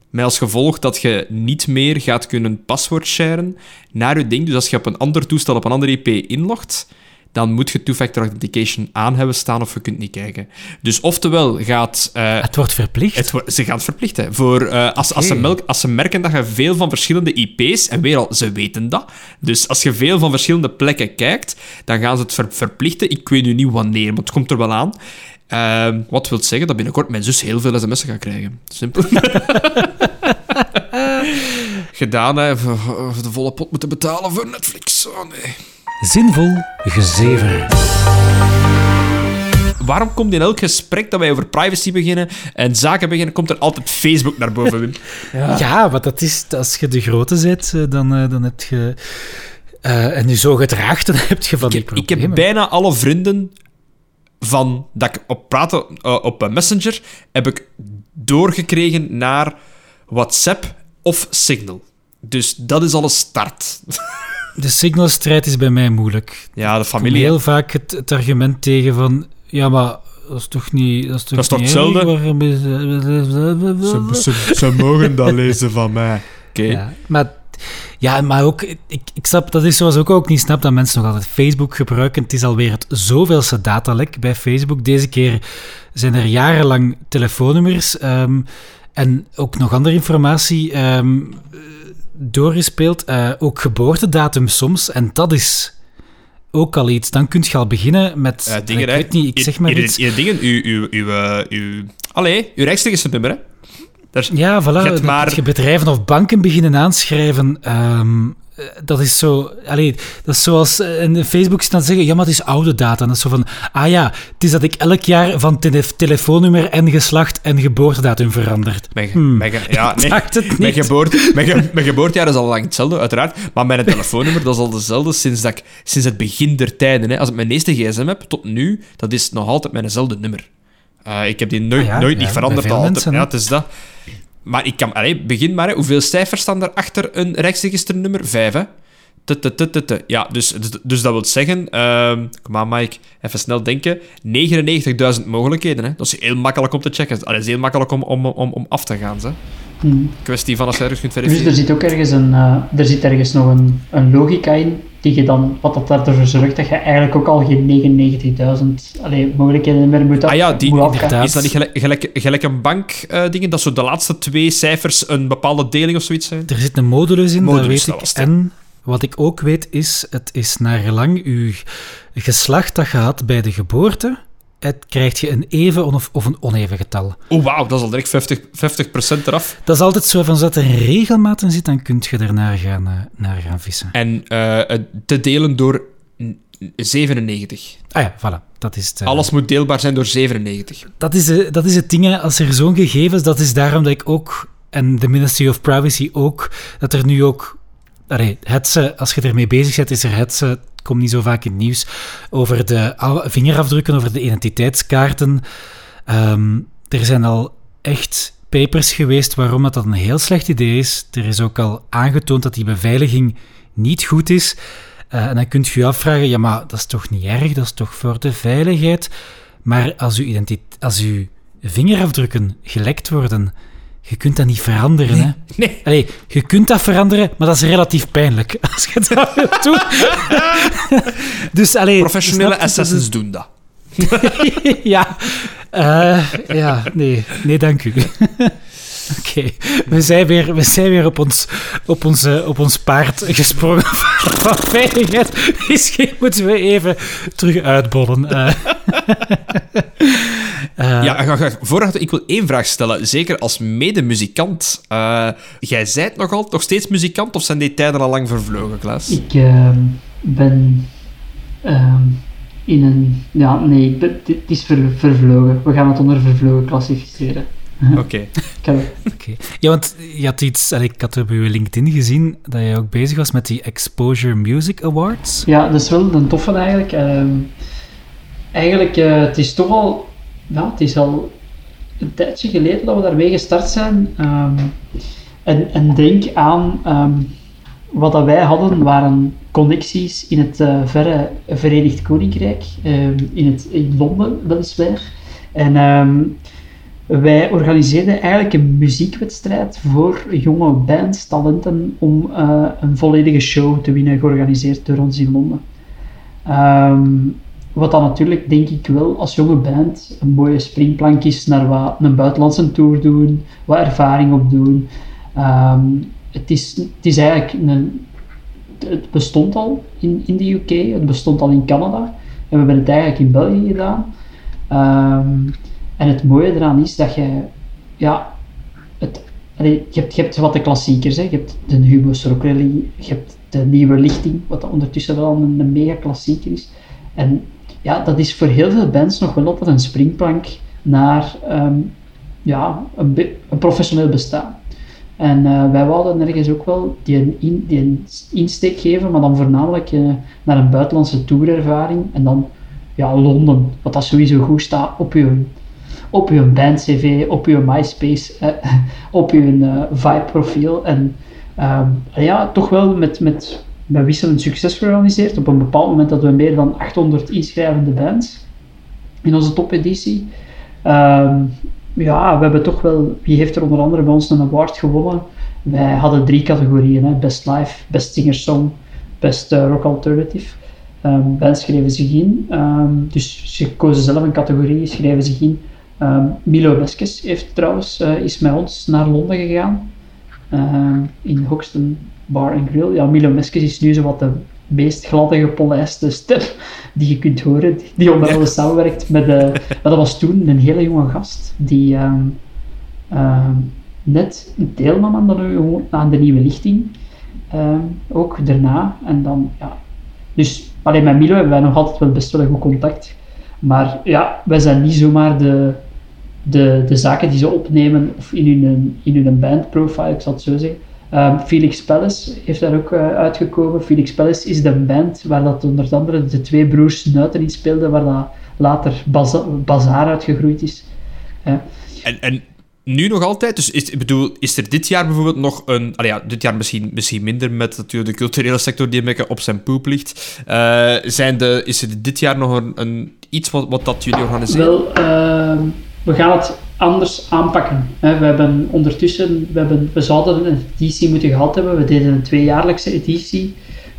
Met als gevolg dat je niet meer gaat kunnen paswoord sharen naar je ding. Dus als je op een ander toestel, op een andere IP inlogt, dan moet je two-factor authentication aan hebben staan of je kunt niet kijken. Dus oftewel gaat... eh, Het wordt verplicht. het ze gaan het verplichten. Voor, eh, als, als, ze als ze merken dat je veel van verschillende IP's, en weer al, ze weten dat. Dus als je veel van verschillende plekken kijkt, dan gaan ze het ver- verplichten. Ik weet nu niet wanneer, maar het komt er wel aan. Ehm, wat wil zeggen dat binnenkort mijn zus heel veel sms'en gaat krijgen. Simpel. Gedaan, hè. De volle pot moeten betalen voor Netflix. Oh nee. Zinvol gezever. Waarom komt in elk gesprek dat wij over privacy beginnen en zaken beginnen, komt er altijd Facebook naar boven, Wim? Ja, want dat is, als je de grote bent, eh, dan, eh, dan heb je... eh, en je zo gedraagt, dan heb je van die Ik, ik problemen. heb bijna alle vrienden van dat ik op praten eh, op een messenger heb ik doorgekregen naar WhatsApp of Signal. Dus dat is al een start. De signalstrijd is bij mij moeilijk. Ja, de Ik kom familie. heel vaak het, het argument tegen van... Ja, maar dat is toch niet... Dat is toch, Dat is toch hetzelfde? erg? Waarom is- ze, mogen dat lezen van mij. Oké. Ja, maar, ja, maar ook, ik, ik snap, dat is zoals ik ook niet snap dat mensen nog altijd Facebook gebruiken. Het is alweer het zoveelste datalek bij Facebook. Deze keer zijn er jarenlang telefoonnummers ehm, en ook nog andere informatie ehm, eh, doorgespeeld. Eh, ook geboortedatum soms. En dat is ook al iets. Dan kun je al beginnen met... Eh, dingen, ik weet niet, ik zeg maar je- iets. je dingen, uw, uw, uw, eh, uw... Allee, uw rechtstreekste nummer, hè. Ja, voilà. Dat maar- je bedrijven of banken beginnen aanschrijven. ehm, eh, dat is zo... Allee, dat is zoals eh, in Facebook staan zeggen, ja, maar het is oude data. En dat is zo van, ah ja, het is dat ik elk jaar van tele- telefoonnummer en geslacht en geboortedatum veranderd. Mijn, Hmm. mijn ja, nee. Mijn, niet. geboorte, mijn, ge- mijn geboortejaar is al lang hetzelfde, uiteraard. Maar mijn telefoonnummer, dat is al dezelfde sinds, dat ik, sinds het begin der tijden. Hè. Als ik mijn eerste gsm heb, tot nu, dat is nog altijd mijnzelfde nummer. Eh, ik heb die nooit, Ah ja, nooit ja, niet veranderd. bij veel altijd. mensen, ja, het is dat. Maar ik kan... Allee, begin maar. Hè. Hoeveel cijfers staan er achter een rijksregisternummer? Vijf, hè? Tut, tut, tut, tut, tut. Ja, dus, dus, dus dat wil zeggen... ehm kom aan, Mike. Even snel denken. 99.000 mogelijkheden, hè. Dat is heel makkelijk om te checken. Dat is heel makkelijk om, om, om, om af te gaan, hè. Hmm. Kwestie van als je ergens kunt Dus verifiëren. er zit ook ergens, een, eh, er zit ergens nog een, een logica in, die je dan, wat dat ervoor zorgt dat je eigenlijk ook al geen 99.000 allee, mogelijkheden meer moet, Ah ja, die- inderdaad. Is dat niet gelijk, gelijk, gelijk een bankdingen, dat zo de laatste twee cijfers een bepaalde deling of zoiets zijn? Er zit een modulus in, Modulus, dat weet dat ik. En wat ik ook weet is, het is naar gelang uw geslacht dat je had bij de geboorte, het krijgt je een even of, of een oneven getal. Oh, wauw, dat is al direct 50, 50% eraf. Dat is altijd zo van, als er een regelmaat in zit, dan kun je er naar gaan, eh, naar gaan vissen. En het te delen door n- 97. Ah ja, voilà. Dat is het, eh, Alles moet deelbaar zijn door 97. dat, is, dat is het ding, hè. als er zo'n gegevens, dat is daarom dat ik ook, en de Ministry of Privacy ook, dat er nu ook, allee, hetze, als je ermee bezig bent, is er het komt niet zo vaak in het nieuws, over de vingerafdrukken, over de identiteitskaarten. Ehm, er zijn al echt papers geweest waarom dat, dat een heel slecht idee is. Er is ook al aangetoond dat die beveiliging niet goed is. Eh, en dan kunt je afvragen, ja, maar dat is toch niet erg, dat is toch voor de veiligheid. Maar als uw, als uw vingerafdrukken gelekt worden, je kunt dat niet veranderen. Hè? Nee. Allee, je kunt dat veranderen, maar dat is relatief pijnlijk als je dat wilt doen. dus, allee, Professionele dat assassins doen dat. ja. Eh, ja, nee. Nee, dank u. Oké, we, zijn weer, we zijn weer op ons, op ons, eh, op ons paard gesprongen van veiligheid. Misschien moeten we even terug uitbollen. Eh, eh, Ja, ga, ga, voordat ik wil één vraag stellen. Zeker als medemuzikant. Eh jij zijt nog altijd nog steeds muzikant of zijn die tijden al lang vervlogen, Klaas? Ik ehm, ben ehm, in een... Ja, nee, ben- het is ver- vervlogen. We gaan het onder vervlogen klassificeren. Oké. Ik heb- Oké. Ja, want je had iets... Ik had op je LinkedIn gezien dat je ook bezig was met die Exposure Music Awards. Ja, dat is wel een toffe eigenlijk. Ehm, eigenlijk, eh, het is toch al... Ja, het is al een tijdje geleden dat we daarmee gestart zijn. Ehm, en, en denk aan... ehm, wat dat wij hadden waren connecties in het eh, verre Verenigd Koninkrijk. ehm, in, het, in Londen, weliswaar. En... wij organiseerden eigenlijk een muziekwedstrijd voor jonge bands, talenten, om eh, een volledige show te winnen, georganiseerd door ons in Londen. Wat dan natuurlijk, denk ik wel, als jonge band een mooie springplank is naar wat, een buitenlandse tour doen, wat ervaring opdoen. Ehm, het, is, het is eigenlijk een... Het bestond al in, in de UK, het bestond al in Canada. En we hebben het eigenlijk in België gedaan. Ehm, en het mooie eraan is dat je, ja, het, je, hebt, je hebt wat de klassiekers, hè. je hebt de Hugo Rally, je hebt de de nieuwe lichting, wat ondertussen wel een, een mega klassieker is. En ja, dat is voor heel veel bands nog wel altijd een springplank naar ehm, ja, een, professioneel bestaan. En uh, wij wilden ergens ook wel die, in, die insteek geven, maar dan voornamelijk uh, naar een buitenlandse tourervaring. En dan ja, Londen, wat dat sowieso goed staat op je, op je band-cv, op je MySpace, uh, op je vibe-profiel. En ehm, ja, toch wel met, met, met wisselend succes georganiseerd. Op een bepaald moment dat we meer dan 800 inschrijvende bands in onze topeditie. Um, ja, we hebben toch wel, wie heeft er onder andere bij ons een award gewonnen? Wij hadden drie categorieën, hè? Best Live, Best Singer Song, Best uh, Rock Alternative. Um, bands schreven zich in, um, dus ze kozen zelf een categorie, schreven zich in. Milo Weskes heeft trouwens, uh, is met ons naar Londen gegaan, in Hoxton Bar and Grill. Ja, Milo Weskes is nu zo wat de meest gladde, gepolijste stem die je kunt horen, die onder andere samenwerkt met, uh, dat was toen een hele jonge gast, die uh, uh, net deelnam aan de, aan de nieuwe lichting, ehm, ook daarna, en dan, ja, dus alleen met Milo hebben wij nog altijd wel best wel een goed contact, maar ja, wij zijn niet zomaar de, de, de zaken die ze opnemen, of in hun, in hun bandprofile, ik zal het zo zeggen, Um, Felix Palace heeft daar ook uh, uitgekomen. Felix Palace is de band waar dat onder andere de twee broers Nuiten in speelden, waar dat later Baza Bazaar uitgegroeid is. en, en nu nog altijd? Dus is, ik bedoel, is er dit jaar bijvoorbeeld nog een... Ja, dit jaar misschien, misschien minder met natuurlijk de culturele sector die een beetje op zijn poep ligt. Uh, zijn de, is er dit jaar nog een, een iets wat, wat dat jullie organiseren? Wel, uh, we gaan het anders aanpakken. We hebben ondertussen, we, hebben, we zouden een editie moeten gehad hebben. We deden een tweejaarlijkse editie.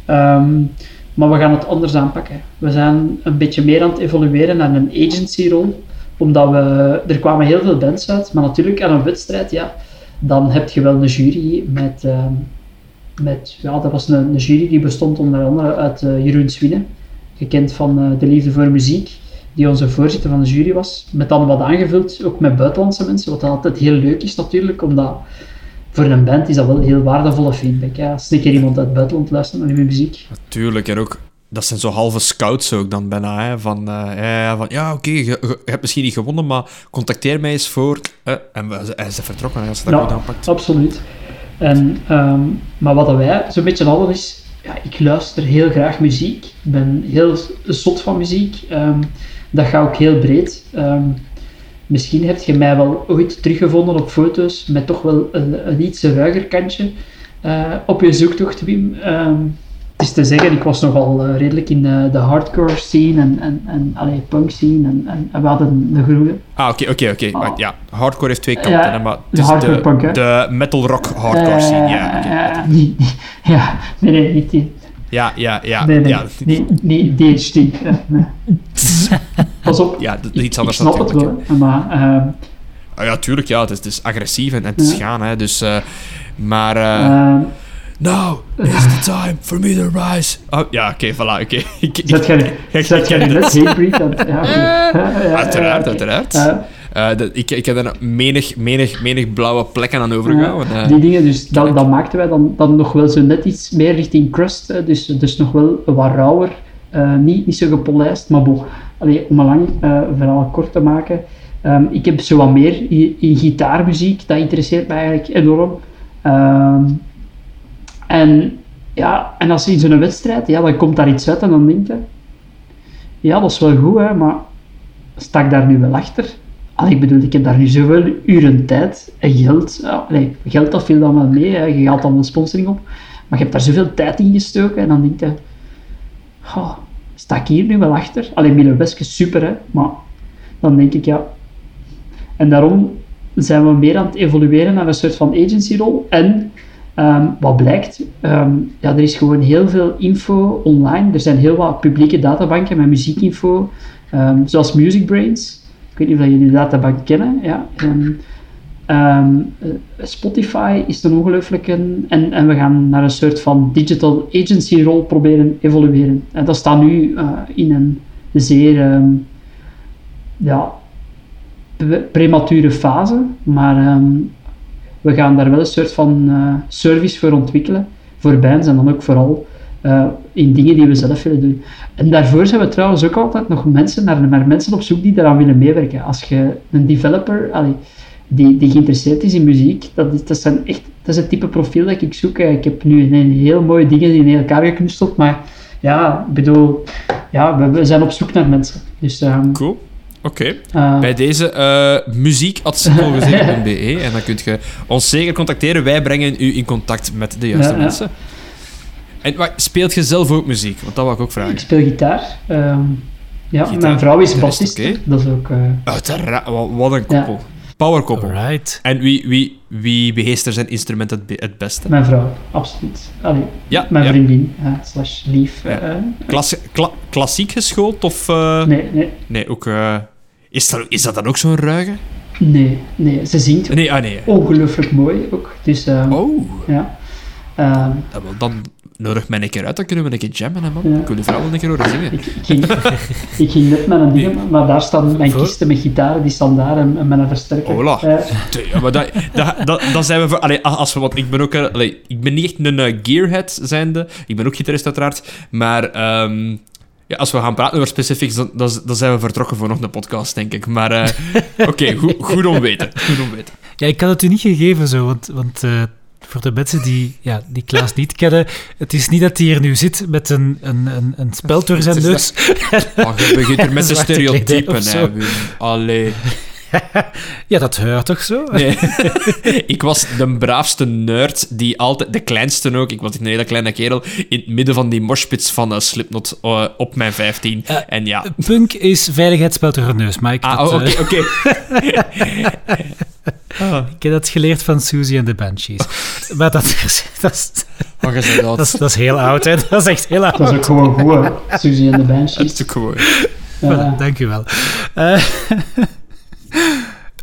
Um, maar we gaan het anders aanpakken. We zijn een beetje meer aan het evolueren naar een agency-rol. Omdat we, er kwamen heel veel bands uit. Maar natuurlijk aan een wedstrijd, ja, dan heb je wel een jury met... Um, met ja, dat was een, een, jury die bestond onder andere uit uh, Jeroen Swine, gekend van uh, De Liefde voor Muziek die onze voorzitter van de jury was, met dan wat aangevuld, ook met buitenlandse mensen, wat altijd heel leuk is natuurlijk, omdat voor een band is dat wel heel waardevolle feedback. Ja. Als een keer iemand uit het buitenland luistert naar je muziek. Natuurlijk, en ook dat zijn zo halve scouts ook dan bijna. Hè, van, uh, ja, van ja, oké, okay, je, je, hebt misschien niet gewonnen, maar contacteer mij eens voor. Uh, en hij is vertrokken als ze dat goed aanpakt. Absoluut. En, um, maar wat wij zo'n beetje hadden is, ja, ik luister heel graag muziek. Ik ben heel zot van muziek. Um, dat gaat ook heel breed. Um, misschien heb je mij wel ooit teruggevonden op foto's met toch wel een, een iets ruiger kantje uh, op je zoektocht, Wim. Um, het is te zeggen, ik was nogal uh, redelijk in de, de, hardcore scene en, en, en allee, punk scene en, en, en we hadden de groene. Ah, oké, oké, oké. Ja, hardcore heeft twee kanten, ja, maar het is de, de, punk, de metal rock hardcore uh, scene, ja. Okay. Ja, nee, nee, niet die. Ja, ja, ja. Nee, nee, ja. niet, niet DHT. Nee. Pas op. Ja, dat is iets anders ik snap het wel, maar... Uh, oh, ja, tuurlijk, ja. Het is, het is agressief en, het is gaan, hè. Dus, uh, maar... Uh, Now is the time for me to rise. Oh, ja, oké, okay, voilà, oké. Okay. Zet jij net Hatebreed? Ja, ja, uiteraard, uiteraard. Uh, dat, ik, ik heb er menig, menig, menig blauwe plekken aan overgehouden. Uh, die dingen, dus dat, dat maakten wij dan, dan nog wel zo net iets meer richting crust. Dus, dus nog wel wat rauwer. Uh, niet, niet zo gepolijst, maar bon. Allee, om een lang verhaal kort te maken. Um, ik heb zo wat meer in, in, gitaarmuziek. Dat interesseert mij eigenlijk enorm. Um, en ja, en als je in zo'n wedstrijd, ja, dan komt daar iets uit en dan denk je... Ja, dat is wel goed, hè, maar sta ik daar nu wel achter? Allee, ik bedoel, ik heb daar nu zoveel uren tijd en geld. Allee, geld dat viel dan wel mee, hè. je gaat dan een sponsoring op. Maar je hebt daar zoveel tijd in gestoken en dan denk je... Oh, sta ik hier nu wel achter? Alleen Milo Weske super, hè. Maar dan denk ik, ja... En daarom zijn we meer aan het evolueren naar een soort van agency-rol. En um, wat blijkt, um, ja, er is gewoon heel veel info online. Er zijn heel wat publieke databanken met muziekinfo, um, zoals MusicBrainz. Ik weet niet of jullie die databank kennen. Ja. Um, Spotify is een ongelooflijke. En, en we gaan naar een soort van digital agency rol proberen evolueren. En dat staat nu uh, in een zeer um, ja, premature fase. Maar we gaan daar wel een soort van uh, service voor ontwikkelen. voor bands en dan ook vooral eh, in dingen die we zelf willen doen. En daarvoor zijn we trouwens ook altijd nog mensen, naar, naar mensen op zoek die daaraan willen meewerken. Als je een developer allee, die, die geïnteresseerd is in muziek, dat is, dat, zijn echt, dat is het type profiel dat ik zoek. Ik heb nu een heel mooie dingen in elkaar geknusteld, maar ja, ik bedoel, ja, we, we zijn op zoek naar mensen. Dus, um, cool. Oké. Okay. Uh, Bij deze uh, muziek.simpelgezegd.be en dan kunt je ons zeker contacteren. Wij brengen u in contact met de juiste ja, mensen. Ja. En wat, speelt je zelf ook muziek? Want dat wou ik ook vragen. Ik speel gitaar. Um, ja, gitaar. mijn vrouw is bassist. Okay. Dat is ook... Uh... Uiteraard, wat een koppel. Ja. Powerkoppel. Right. En wie, wie, wie beheerst er zijn instrument het, het beste? Mijn vrouw, absoluut. Allee, ja, mijn ja. vriendin, uh, slash lief. Ja. Uh, Klassi kla klassiek geschoold of... Uh... Nee, nee. Nee, ook... is, dat, is dat dan ook zo'n ruige? Nee, nee. Ze zingt nee, ah, nee. ongelooflijk mooi ook. Dus, ehm, oh. Ja. Um, dan nodig mij een keer uit, dan kunnen we een keer jammen, hè, man. Ja. Ik wil de vrouw wel een keer horen zingen. Ik, ik, ging, ik ging net met een ding, maar daar staan mijn kisten met gitaren, die staan daar en, en met een versterker. Hola. Uh, ja, maar dat, dat, dat, dat zijn we voor... Allee, als we, want ik ben ook... Allee, ik ben niet echt een uh, gearhead zijnde. Ik ben ook gitarist, uiteraard. Maar... Um, ja, als we gaan praten over specifics, dan, dan, dan, zijn we vertrokken voor nog een podcast, denk ik. Maar uh, oké, okay, goed, goed om weten. Goed om weten. Ja, ik had het u niet gegeven zo, want, want uh, voor de mensen die, ja, die Klaas niet kennen, het is niet dat hij hier nu zit met een, een, een, een speld door zijn neus. Oh, je begint er met de stereotypen, hè. Allee. ja, dat hoort toch zo? Nee. ik was de braafste nerd die altijd, de kleinste ook, ik was een hele kleine kerel, in het midden van die moshpits van uh, Slipknot uh, op mijn 15. Uh, en ja. Punk is veiligheidsspel door neus, maar ik. Ah, oké, oké. Okay, okay. oh. Ik heb dat geleerd van Susie en de Banshees. maar dat is. Dat is Oh, dat? Is, dat is heel oud, hè? Dat is echt heel oud. Dat is ook gewoon goed, Susie en de Banshees. Dat is ook gewoon. Voilà, dank u wel.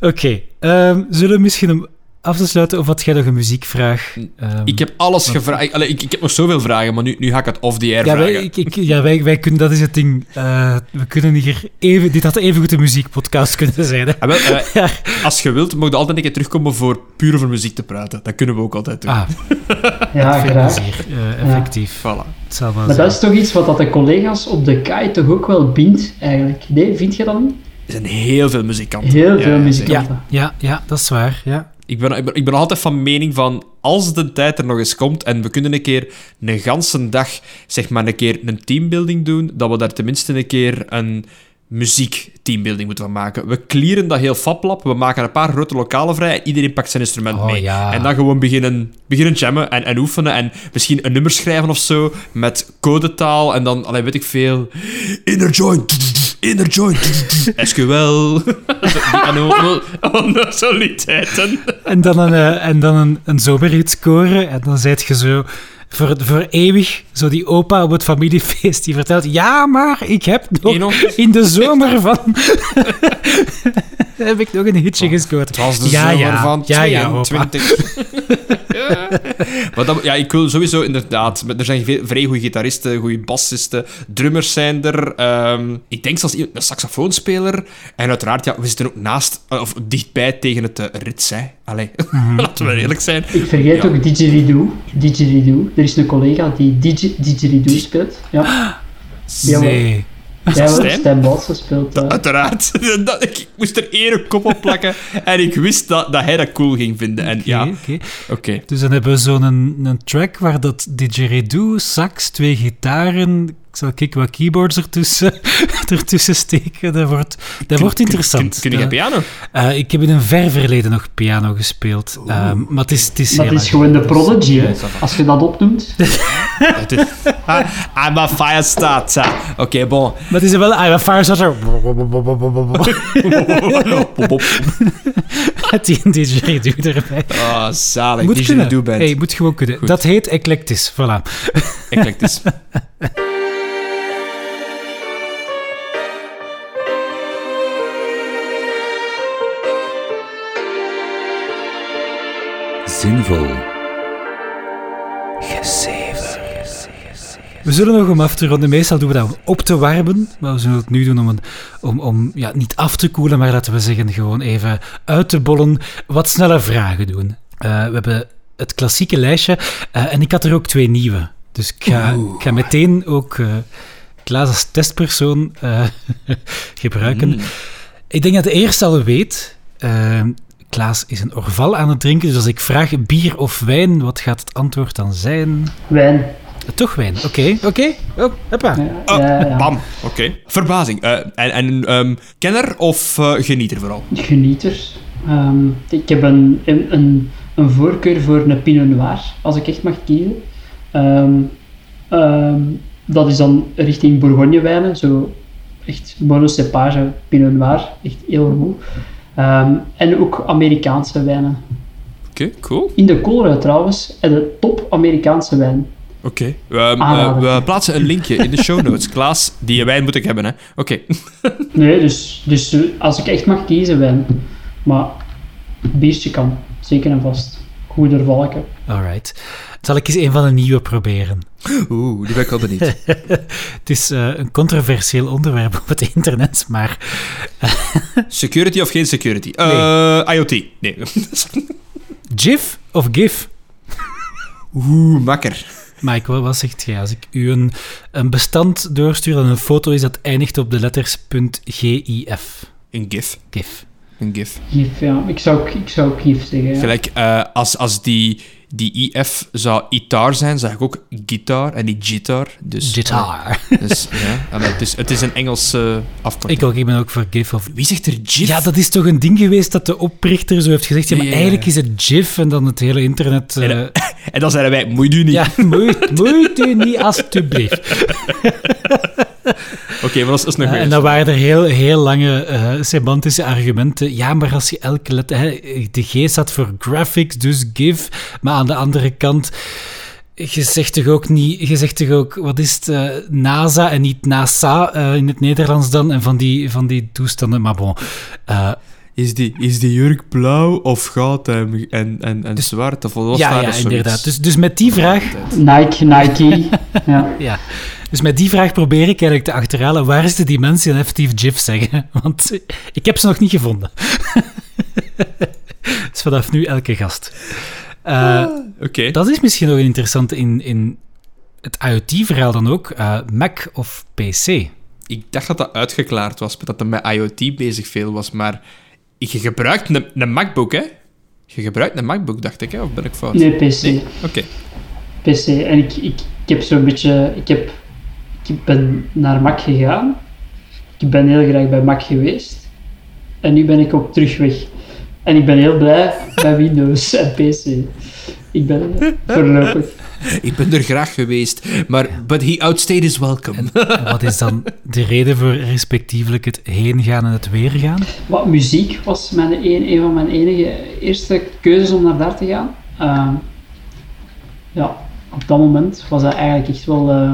Oké, okay. um, zullen we misschien om af te sluiten of wat jij nog een muziekvraag? Um, ik heb alles gevraagd. Allee, ik, ik heb nog zoveel vragen, maar nu, nu ga ik het off the air ja, vragen. Wij, ik, ik, ja, wij, wij kunnen, dat is het ding. Uh, we kunnen hier even, dit had even goed een muziekpodcast kunnen zijn. Hè? Ah, wel, uh, ja. Als je wilt, mag je altijd een keer terugkomen voor puur over muziek te praten. Dat kunnen we ook altijd doen. Ah. ja, graag. Uh, effectief. Ja. Voilà. maar dat is toch iets wat dat de collega's op de KAI toch ook wel bindt, eigenlijk? Nee, vind je dat niet? Er zijn heel veel muzikanten. Heel veel ja, muzikanten. Ja, ja, ja, dat is waar. Ja. Ik, ben, ik, ben, ik ben altijd van mening van, als de tijd er nog eens komt en we kunnen een keer een ganse dag, zeg maar, een keer een teambuilding doen, dat we daar tenminste een keer een muziekteambuilding moeten van maken. We clearen dat heel fablab, we maken een paar grote lokalen vrij en iedereen pakt zijn instrument oh, mee. Ja. En dan gewoon beginnen, beginnen jammen en, en oefenen en misschien een nummer schrijven of zo met codetaal en dan, allee, weet ik veel, inner joint inner joint. SQL. Onnozeliteiten. En dan een, uh, en dan een, een zomerhit scoren. En dan zijt je zo voor, voor eeuwig zo die opa op het familiefeest die vertelt... Ja, maar ik heb nog in de zomer van... heb ik nog een hitje oh, gescoord. Het was de ja, zomer ja, van ja, ja, 22. Ja. Maar dat, ja, ik wil sowieso inderdaad... Er zijn veel, vrij goede gitaristen, goede bassisten, drummers zijn er. Um, ik denk zelfs een saxofoonspeler. En uiteraard, ja, we zitten ook naast, of dichtbij tegen het uh, rits, hè. Allee, mm-hmm. laten we eerlijk zijn. Ik vergeet ja. ook Didgeridoo. Didgeridoo. Er is een collega die digi, Didgeridoo speelt. Ja. Nee. Ja, Stijn? Stijn Bos gespeeld. Uh. Uiteraard. Dat, ik, ik, moest er één kop op plakken en ik wist dat, dat hij dat cool ging vinden. En, okay, ja. okay. Okay. Dus dan hebben we zo'n een, een track waar dat didgeridoo, sax, twee gitaren, ik zal kijken wat keyboards ertussen, ertussen steken. Dat wordt, dat kun, wordt interessant. Kun, kun, kun je piano? Uh, ik heb in een ver verleden nog piano gespeeld. Uh, maar het is, het is, het is gewoon de prodigy, hè, als je dat opnoemt. I'm a fire starter. Oké, okay, bon. Maar het is wel... I'm a fire starter. Met die didgeridoo erbij. Oh, zalig. Moet didgeridoo band. Hey, moet gewoon kunnen. Goed. Dat heet eclectisch. Voilà. Eclectisch. Zinvol. We zullen nog om af te ronden. Meestal doen we dat om op te warmen. Maar we zullen het nu doen om, een, om, om ja, niet af te koelen, maar laten we zeggen gewoon even uit te bollen. Wat snelle vragen doen. Uh, we hebben het klassieke lijstje. Eh, en ik had er ook twee nieuwe. Dus ik ga, ik ga meteen ook uh, Klaas als testpersoon uh, gebruiken. Mm. Ik denk dat de eerste al weet. Klaas is een orval aan het drinken. Dus als ik vraag bier of wijn, wat gaat het antwoord dan zijn? Wijn. Toch wijn, oké. Oké, okay. oh, hoppa. Ja, Oh, ja, ja. Bam, oké. Verbazing. Eh, en en um, kenner of uh, genieter vooral? Genieter. Um, ik heb een, een, een, voorkeur voor een Pinot Noir, als ik echt mag kiezen. Um, dat is dan richting Bourgogne-wijnen, zo echt monocepage Pinot Noir, echt heel goed. En ook Amerikaanse wijnen. Oké, okay, cool. In de Colruyt trouwens, en de top Amerikaanse wijn. Oké, okay. um, uh, we plaatsen een linkje in de show notes. Klaas, die wijn moet ik hebben, hè? Oké. Okay. nee, dus, dus als ik echt mag kiezen, wijn. Maar biertje kan, zeker en vast. Goede valken. Alright. Zal ik eens een van de nieuwe proberen? Oeh, die ben ik al benieuwd. het is uh, een controversieel onderwerp op het internet, maar... security of geen security? Uh. IoT. Nee. GIF of GIF? Oeh, makker. Mike, wat zegt jij? Als ik u een, een bestand doorstuur en een foto is dat eindigt op de letters .gif. Een GIF. GIF. Een GIF. GIF, ja. Ik zou, ik zou GIF zeggen. Ja. Gelijk, uh, als, als die, die IF zou ITAR zijn, zeg ik ook gitaar en niet gitar. Dus, Guitar. Uh, dus, ja, het, is, het is een Engelse afkorting. Ik ook, ik ben ook voor GIF. Of... Wie zegt er GIF? Ja, dat is toch een ding geweest dat de oprichter zo heeft gezegd. Ja, maar Ja. eigenlijk is het GIF en dan het hele internet. En, eh, En dan zeiden wij, moet u niet. ja, moet, moet u niet, alstublieft. Oké, maar dat is, nog weer. en dan waren er heel, heel lange eh, semantische argumenten. Ja, maar als je elke letter... Hè, de G staat voor graphics, dus GIF. Maar aan de andere kant... Je zegt toch ook niet... Je zegt toch ook... Wat is het? eh, NASA en niet NASA eh, in het Nederlands dan. En van die, van die toestanden. Maar bon... eh, Is die, is die jurk blauw of goud en, en, en, en zwart? Of wat was ja, daar ja, dus inderdaad. Dus, dus met die vraag... Nike, Nike. ja. Ja. Dus met die vraag probeer ik eigenlijk te achterhalen waar is de dimensie en effectief GIF zeggen. Want ik heb ze nog niet gevonden. dus vanaf nu elke gast. Uh, Oké. Dat is misschien nog een interessante in, in het IoT-verhaal dan ook. Uh, Mac of PC? Ik dacht dat dat uitgeklaard was, dat er met IoT bezig veel was, maar je gebruikt een, een MacBook, hè? Je gebruikt een MacBook, dacht ik, hè? Of ben ik fout? Nee, PC. Oké. PC. En ik, ik, ik heb zo'n beetje... Ik, heb, ik ben naar Mac gegaan. Ik ben heel graag bij Mac geweest. En nu ben ik ook terug weg. En ik ben heel blij bij Windows en PC. Ik ben voorlopig. Ik ben er graag geweest, maar but he outstayed his welcome. En wat is dan de reden voor respectievelijk het heen gaan en het weer gaan? Wat muziek was mijn een, een van mijn enige eerste keuzes om naar daar te gaan. Uh, ja, op dat moment was dat eigenlijk echt wel uh,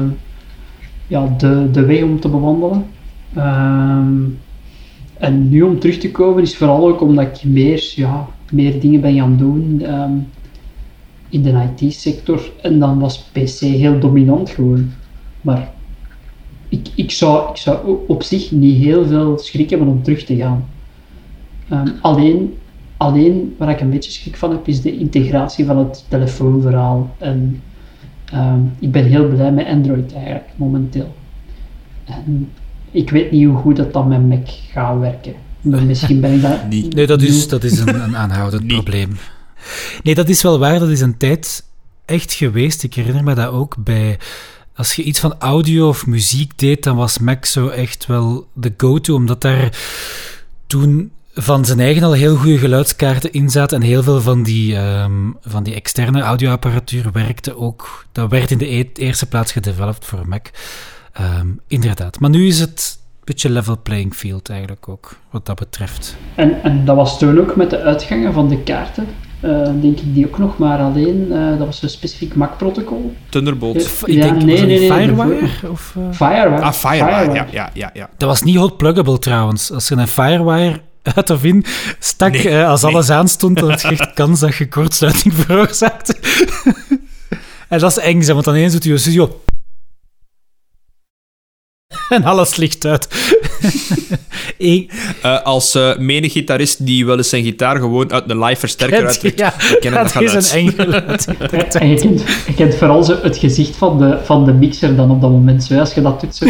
ja, de, de weg om te bewandelen. Uh, en nu om terug te komen is vooral ook omdat ik meer, ja, meer dingen ben gaan doen um, in de IT-sector. En dan was PC heel dominant gewoon. Maar ik, ik, zou, ik zou op zich niet heel veel schrik hebben om terug te gaan. Um, alleen, alleen waar ik een beetje schrik van heb, is de integratie van het telefoonverhaal. En um, ik ben heel blij met Android eigenlijk, momenteel. En ik weet niet hoe goed dat dan met Mac gaat werken. Maar misschien ben ik dat... Niet. Nee, dat is, dat is een, een aanhoudend probleem. Nee, dat is wel waar. Dat is een tijd echt geweest. Ik herinner me dat ook bij... Als je iets van audio of muziek deed, dan was Mac zo echt wel de go-to, omdat daar toen van zijn eigen al heel goede geluidskaarten in zaten en heel veel van die, um, van die externe audioapparatuur werkte ook. Dat werd in de e eerste plaats gedeveloped voor Mac. Um, inderdaad. Maar nu is het een beetje level playing field eigenlijk ook, wat dat betreft. En, en dat was toen ook met de uitgangen van de kaarten. Uh, denk ik die ook nog, maar alleen, uh, dat was een specifiek Mac-protocol. Thunderbolt. F ik denk, nee, was nee, nee, Firewire? Of, uh... Firewire. Ah, Firewire, Firewire. Ja, ja, ja, ja. Dat was niet hot pluggable trouwens. Als je een Firewire uit of in stak, Nee, uh, als nee. alles aanstond, dan had je echt kans dat je kortsluiting veroorzaakte. en dat is eng, want dan eens doet je studio... en alles ligt uit. Eh, als eh menig gitarist die wel eens zijn gitaar gewoon uit een live versterker uittrekt, ja, kennen dat dat is geluid. een eng geluid. En je kent, je kent vooral zo het gezicht van de, van de mixer dan op dat moment, zo, als je dat doet. Zo.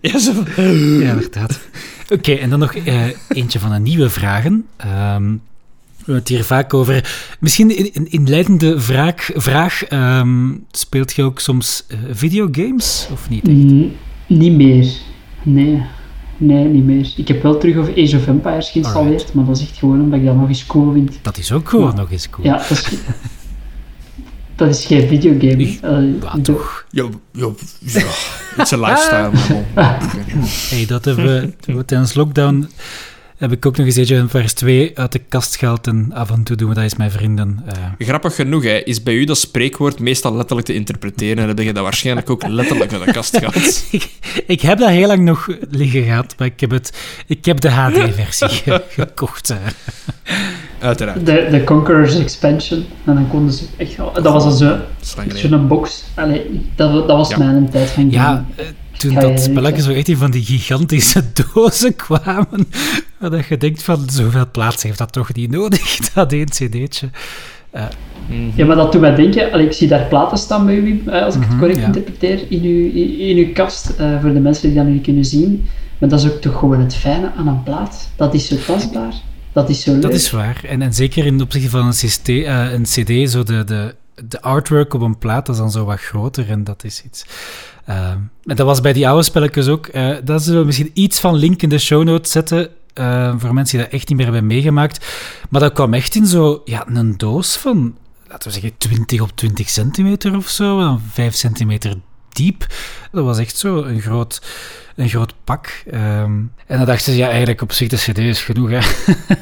Ja, zo. Ja, inderdaad. Oké, en dan nog eh, eentje van de nieuwe vragen. Ehm, we hebben het hier vaak over. Misschien een een inleidende vraag. vraag ehm, speelt je ook soms eh, videogames of niet? Mm, niet meer. Nee. Nee, niet meer. Ik heb wel terug over Age of Empires geïnstalleerd, Alright. maar dat is echt gewoon omdat ik dat nog eens cool vind. Dat is ook gewoon nog eens cool. Ja, dat is, dat is geen videogame. Ik- Eh, toch. Ja, ja, ja. Het is een lifestyle, bon. Hey, dat hebben we, we tijdens lockdown. Heb ik ook nog eens Empires 2 uit de kast gehaald en af en toe doen we dat eens met vrienden. Eh, Grappig genoeg, hè, is bij u dat spreekwoord meestal letterlijk te interpreteren en heb je dat waarschijnlijk ook letterlijk uit de kast gehad. ik, ik heb dat heel lang nog liggen gehad, maar ik heb, het, ik heb de HD-versie ge- gekocht. eh. Uiteraard. de, de Conqueror's Expansion. En dan konden ze echt... Dat was dan zo, zo'n box. Allee, dat, dat was Ja. mijn tijd van Ja, toen dat spelletje zo echt in van die gigantische dozen kwamen, dat je denkt van, zoveel plaats heeft dat toch niet nodig, dat één cd'tje. Mhm. Ja, maar dat doet mij denken, allee, ik zie daar platen staan bij u, Wim, eh, als ik Mhm, het correct ja. interpreteer, in uw, in, uw kast, eh, voor de mensen die dat nu niet kunnen zien. Maar dat is ook toch gewoon het fijne aan een plaat. Dat is zo tastbaar, dat is zo leuk. Dat is waar. En, en zeker in opzichte van een, eh, een cd, zo de, de, de artwork op een plaat, dat is dan zo wat groter en dat is iets... en dat was bij die oude spelletjes ook. eh, dat zullen we misschien iets van link in de show notes zetten, eh, voor mensen die dat echt niet meer hebben meegemaakt. Maar dat kwam echt in zo, ja, een doos van, laten we zeggen, 20 op 20 centimeter of zo, dan 5 centimeter diep. Dat was echt zo een groot, een groot pak. Ehm, en dan dachten ze, ja, eigenlijk op zich de cd is genoeg, hè.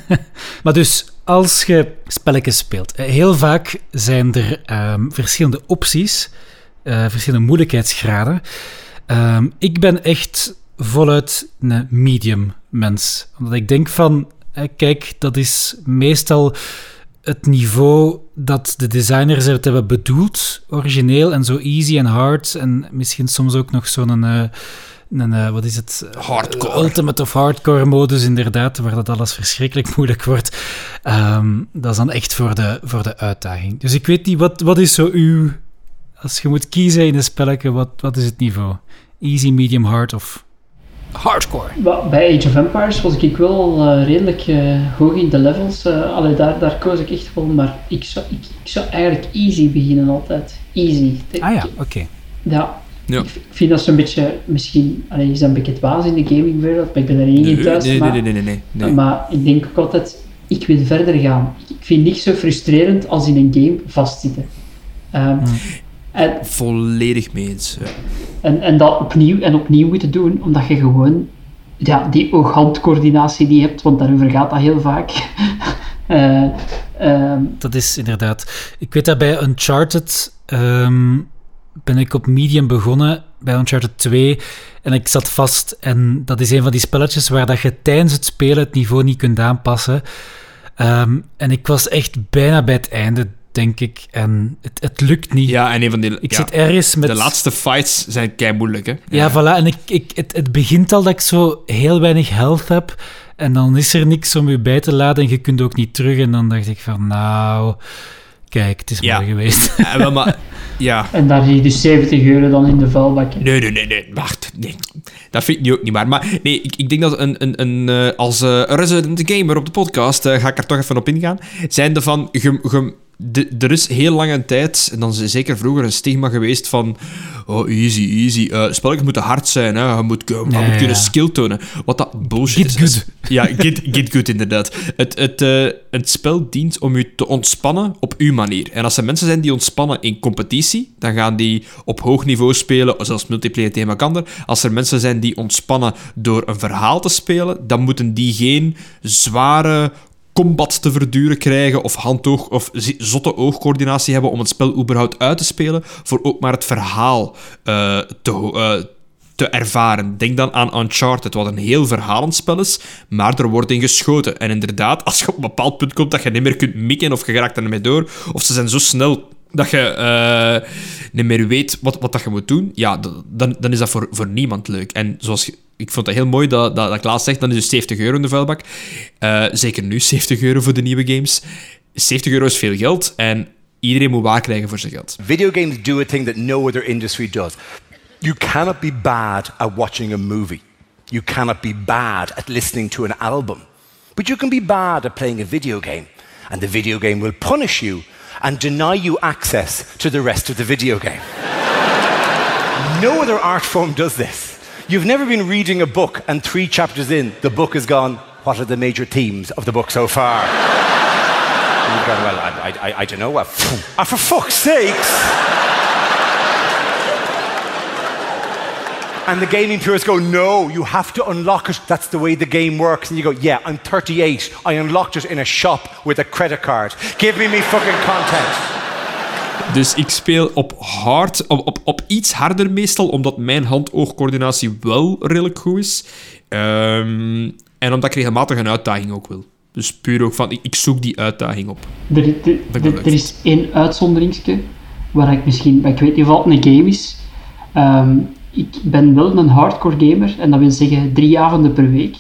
maar dus, als je spelletjes speelt, eh, heel vaak zijn er ehm, verschillende opties, eh, verschillende moeilijkheidsgraden. Ehm, ik ben echt voluit een medium mens. Omdat ik denk van, kijk, dat is meestal het niveau dat de designers het hebben bedoeld, origineel en zo easy en hard. En misschien soms ook nog zo'n, eh, een, eh, wat is het? Hardcore. Ultimate of hardcore modus, inderdaad, waar dat alles verschrikkelijk moeilijk wordt. Ehm, dat is dan echt voor de, voor de uitdaging. Dus ik weet niet, wat, wat is zo uw... Als je moet kiezen in een spelletje, wat, wat is het niveau? Easy, medium, hard of hardcore? Bij Age of Empires was ik wel eh, redelijk eh, hoog in de levels. eh allee, daar, daar koos ik echt voor. Maar ik zou, ik, ik zou eigenlijk easy beginnen altijd. Easy. Ah ja, oké. Ja. Ja. Ik, vind dat zo'n beetje, misschien, allee, is dat een beetje het waas in de gamingwereld, maar ik ben er niet in Nee, thuis. nee, maar, nee, nee, nee, nee, nee. maar ik denk ook altijd, ik wil verder gaan. Ik, ik vind niks zo frustrerend als in een game vastzitten. Ehm, Hmm. En, Volledig mee eens. ja. en, en dat opnieuw en opnieuw moeten doen, omdat je gewoon ja, die oog-handcoördinatie die je hebt, want daarover gaat dat heel vaak. Eh, ehm, Dat is inderdaad. Ik weet dat bij Uncharted ehm, ben ik op medium begonnen, bij Uncharted 2. En ik zat vast. En dat is een van die spelletjes waar dat je tijdens het spelen het niveau niet kunt aanpassen. Ehm, en ik was echt bijna bij het einde, denk ik. En het, het lukt niet. Ja, en een van die... ik ja, zit ergens met... De laatste fights zijn kei moeilijk, hè? Ja, voilà. En ik, ik, het, het begint al dat ik zo heel weinig health heb. En dan is er niks om je bij te laden en je kunt ook niet terug. En dan dacht ik van, nou... Kijk, het is Ja. mooi geweest. Ja, wel, maar... Ja. en daar zie je dus 70 euro dan in de vuilbak. Nee, nee, nee, nee. Wacht, nee. Dat vind ik nu ook niet waar. Maar nee, ik, ik denk dat een, een, een, eh, als eh, resident gamer op de podcast, eh, ga ik er toch even op ingaan, zijn de van... ge- ge- de, er is heel lange tijd, en dan is zeker vroeger een stigma geweest van oh, easy, easy. eh spelletjes moeten hard zijn, hè. je moet, je moet Ja, ja, kunnen skill tonen. Wat dat bullshit Get is. good. Ja, get, get good, inderdaad. Het, het, eh, het spel dient om je te ontspannen op uw manier. En als er mensen zijn die ontspannen in competitie, dan gaan die op hoog niveau spelen, of zelfs multiplayer thema kan er. Als er mensen zijn die ontspannen door een verhaal te spelen, dan moeten die geen zware combat te verduren krijgen of handoog of zotte oogcoördinatie hebben om het spel überhaupt uit te spelen, voor ook maar het verhaal eh, te, eh, te ervaren. Denk dan aan Uncharted, wat een heel verhalend spel is, maar er wordt in geschoten. En inderdaad, als je op een bepaald punt komt dat je niet meer kunt mikken of je geraakt ermee door, of ze zijn zo snel dat je eh, niet meer weet wat, wat dat je moet doen, ja, dan, dan is dat voor, voor niemand leuk. En zoals ik vond het heel mooi dat, dat, dat Klaas zegt, dan is dus 70 euro in de vuilbak. Uh, zeker nu, 70 euro voor de nieuwe games. 70 euro is veel geld en iedereen moet waar krijgen voor zijn geld. Video games do a thing that no other industry does. You cannot be bad at watching a movie. You cannot be bad at listening to an album. But you can be bad at playing a video game. And the video game will punish you and deny you access to the rest of the video game. no other art form does this. You've never been reading a book and three chapters in, the book has gone, What are the major themes of the book so far? gone, Well, I, I, I don't know. What. ah, for fuck's sakes! And the gaming purists go, no, you have to unlock it. That's the way the game works. And you go, yeah, I'm 38. I unlocked it in a shop with a credit card. Give me me fucking content. Dus ik speel op hard, op, op, op iets harder meestal, omdat mijn hand-oogcoördinatie wel redelijk goed is. Um, en omdat ik regelmatig een uitdaging ook wil. Dus puur ook van, ik, ik zoek die uitdaging op. Er, er, er, er is één uitzonderingsje, waar ik misschien, ik weet niet of het een game is. Um, ik ben wel een hardcore gamer, en dat wil zeggen drie avonden per week.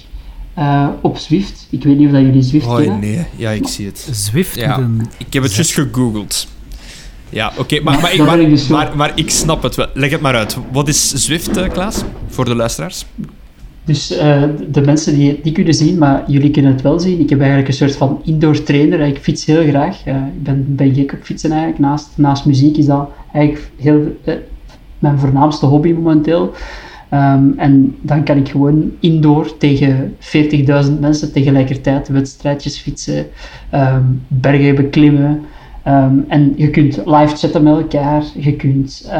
Uh, op Zwift. Ik weet niet of dat jullie Zwift oh, kennen. nee. Ja, ik zie het. Zwift ja. een... Ik heb het juist gegoogeld. Ja, oké, maar, maar, maar, dus maar, maar, ik snap het wel. Leg het maar uit. Wat is Zwift, uh, Klaas? Voor de luisteraars. Dus uh, de mensen die het niet kunnen zien, maar jullie kunnen het wel zien. Ik heb eigenlijk een soort van indoor trainer. Ik fiets heel graag. ik ben, ben gek op fietsen eigenlijk. Naast, naast muziek is dat eigenlijk heel mijn voornaamste hobby momenteel. Um, en dan kan ik gewoon indoor tegen 40.000 mensen tegelijkertijd wedstrijdjes fietsen, um, bergen beklimmen. Um, en je kunt live chatten met elkaar, je kunt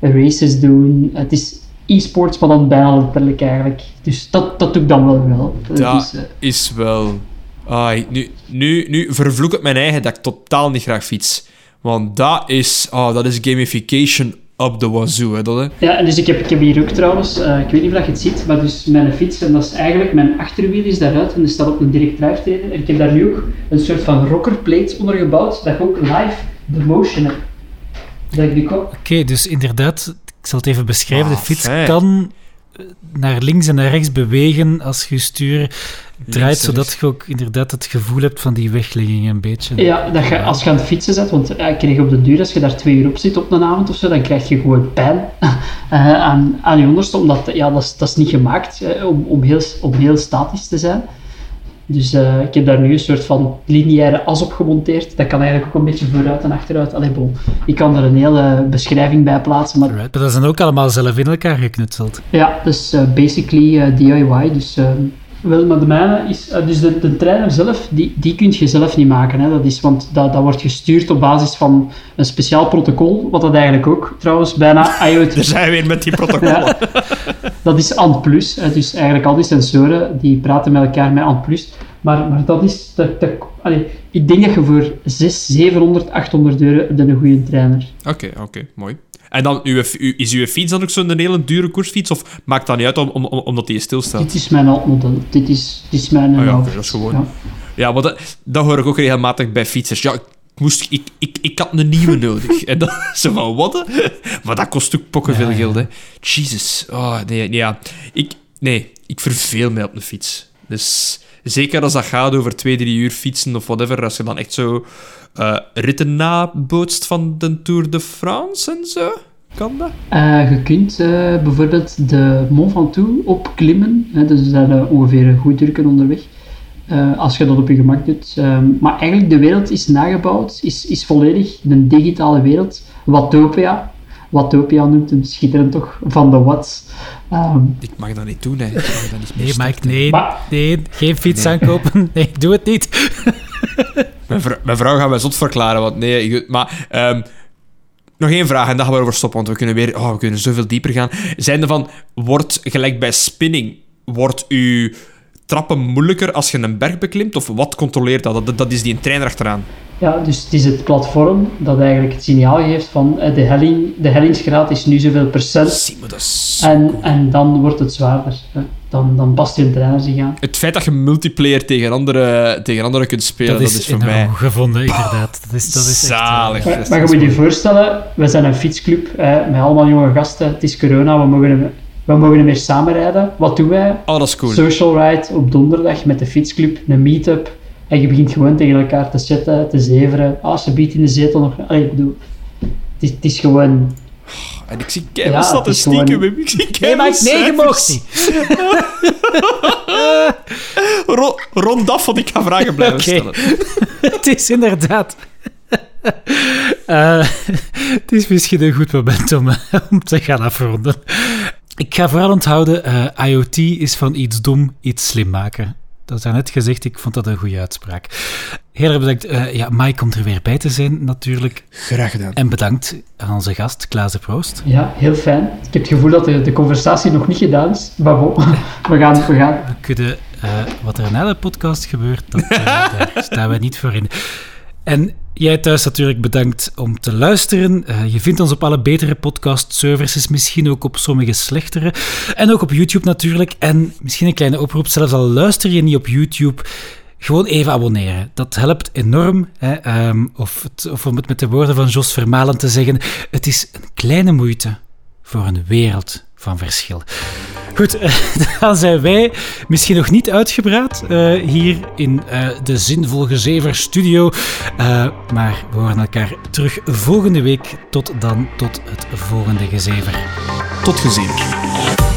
races doen. Het is e-sports, maar dan bijna letterlijk eigenlijk. Dus dat, dat doe ik dan wel wel. Dat dus, uh, is wel... Ah, nu, nu, nu vervloek ik mijn eigen dat ik totaal niet graag fiets. Want dat is, oh, dat is gamification op de wazoo, hè, dat, hè? Ja, dus ik heb, ik heb hier ook trouwens, uh, ik weet niet of je het ziet, maar dus mijn fiets, en dat is eigenlijk, mijn achterwiel is daaruit en die staat op een direct drive trainer. En ik heb daar nu ook een soort van rockerplate onder gebouwd, dat ik ook live de motion heb. Oké, okay, dus inderdaad, ik zal het even beschrijven. de ah, fiets kan naar links en naar rechts bewegen als je stuur draait, zodat je ook inderdaad het gevoel hebt van die weglegging een beetje. Ja, dat je, als je aan het fietsen zit, want ik kreeg op de duur, als je daar twee uur op zit op een avond of zo, dan krijg je gewoon pijn uh, aan, aan je onderste, omdat ja, dat, is, dat is niet gemaakt uh, om, om, heel, om heel statisch te zijn. Dus uh, ik heb daar nu een soort van lineaire as op gemonteerd. Dat kan eigenlijk ook een beetje vooruit en achteruit. Allee, bon. Ik kan er een hele beschrijving bij plaatsen. Maar, right. maar dat zijn ook allemaal zelf in elkaar geknutseld. Ja, dus uh, basically uh, DIY. Dus, wel, maar de mijne is... dus de, de trainer zelf, die, die kun je zelf niet maken. Hè. Dat is, want dat, dat wordt gestuurd op basis van een speciaal protocol. Wat dat eigenlijk ook trouwens bijna IoT... Daar zijn we weer met die protocollen. Dat is ANT+. Dus eigenlijk al die sensoren die praten met elkaar met ANT+. Maar, maar dat is... Dat, dat, allez, ik denk dat je voor 6, 700, 800 euro een goede trainer. Oké, oké, mooi. En dan, uw, is uw fiets dan ook zo'n hele dure koersfiets? Of maakt dat niet uit om, om, omdat die stilstaat? Dit is mijn model. Dit is, dit is mijn oh ja, okay, dat is gewoon... Ja, ja maar dat, dat hoor ik ook regelmatig bij fietsers. Ja, moest, ik, ik, ik had een nieuwe nodig. En dan zo van, wat? Maar dat kost ook pokken veel geld, hè. Jesus. Oh, nee, ja. Ik, nee, ik verveel mij op een fiets. Dus... Zeker als dat gaat over twee, drie uur fietsen of whatever. Als je dan echt zo uh, ritten nabootst van de Tour de France en zo. Kan dat? Uh, je kunt uh, bijvoorbeeld de Mont Ventoux opklimmen. Hè, dus dat is ongeveer een goed uur onderweg. Als je dat op je gemak doet. Ehm, maar eigenlijk, de wereld is nagebouwd, is, is volledig een digitale wereld. Watopia, Watopia noemt hem schitterend toch, van de Watts. Um, ik mag dat niet doen, hè. Ik mag dat niet nee, Mike, nee, nee, geen fiets aankopen. Nee, doe het niet. mijn, vrouw, mijn vrouw gaat mij zot verklaren, want nee, maar... Um, nog één vraag en dan gaan we erover stoppen, want we kunnen weer oh, we kunnen zoveel dieper gaan. Zijn er van, wordt gelijk bij spinning, wordt uw trappen moeilijker als je een berg beklimt? Of wat controleert dat? Dat, dat is die een trainer achteraan. Ja, dus het is het platform dat eigenlijk het signaal geeft van eh, de, helling, de hellingsgraad is nu zoveel procent. Zie me, dat en, en dan wordt het zwaarder. dan, dan past je trainer zich aan. Het feit dat je multiplayer tegen anderen, tegen anderen kunt spelen, dat dat is, voor enorm mij gevonden, inderdaad. Dat is, dat is echt, eh, zalig. Maar, maar je moet je voorstellen, we zijn een fietsclub eh, met allemaal jonge gasten. Het is corona, we mogen, we mogen niet meer samenrijden. Wat doen wij? Oh, dat is cool. Social ride op donderdag met de fietsclub, een meet-up. En je begint gewoon tegen elkaar te chatten, te zeveren. Ah, ze biedt in de zetel nog... Allee, ik bedoel... Het is, het is gewoon... En ik zie keihard Ja, het is statistieken, gewoon- Wim. Ik zie Nee, maar nee, je mag cijfers. niet. Ro- Rond af, want ik ga vragen blijven Oké. stellen. Het is inderdaad... Eh, het is misschien een goed moment om, om te gaan afronden. Ik ga vooral onthouden, eh, IoT is van iets dom iets slim maken. Dat is net gezegd, ik vond dat een goede uitspraak. Heel erg bedankt. Eh, ja, Mike komt er weer bij te zijn, natuurlijk. Graag gedaan. En bedankt aan onze gast, Klaas de Proost. Ja, heel fijn. Ik heb het gevoel dat de, de conversatie nog niet gedaan is. Maar bon, we gaan... We gaan. We kunnen, eh, wat er na de podcast gebeurt, dat, daar staan wij niet voor in. En jij thuis natuurlijk bedankt om te luisteren. Eh, je vindt ons op alle betere podcast-services, misschien ook op sommige slechtere. En ook op YouTube natuurlijk. En misschien een kleine oproep, zelfs al luister je niet op YouTube... Gewoon even abonneren. Dat helpt enorm. Hè? ehm, of, of om het met de woorden van Jos Vermalen te zeggen, het is een kleine moeite voor een wereld van verschil. Goed, dan zijn wij misschien nog niet uitgepraat eh, hier in eh, de Zinvol Gezever studio. Eh, maar we horen elkaar terug volgende week. Tot dan, tot het volgende gezever. Tot gezien.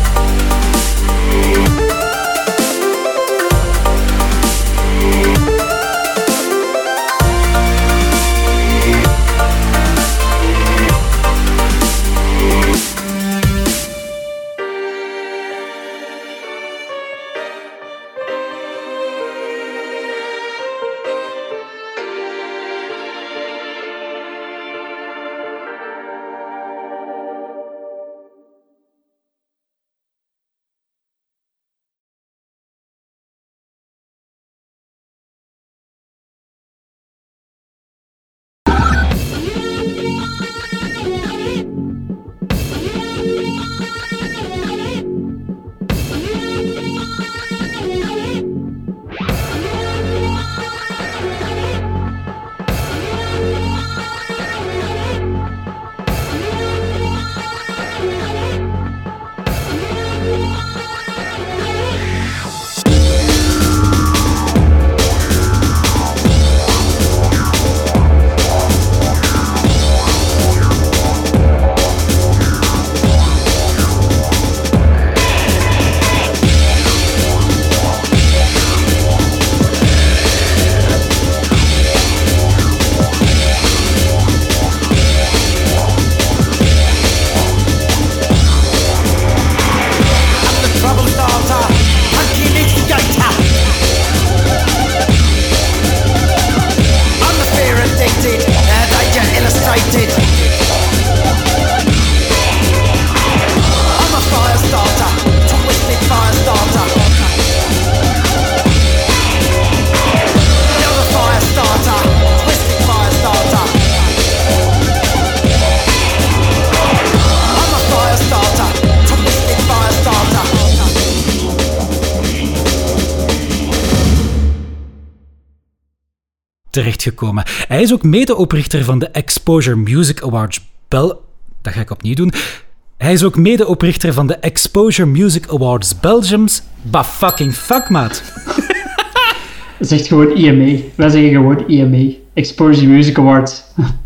Hij is ook medeoprichter van de Exposure Music Awards Bel... Dat ga ik opnieuw doen. Hij is ook medeoprichter van de Exposure Music Awards Belgiums. Bah fucking fuck, maat. Zegt gewoon IMA. Wij zeggen gewoon IMA. Exposure Music Awards.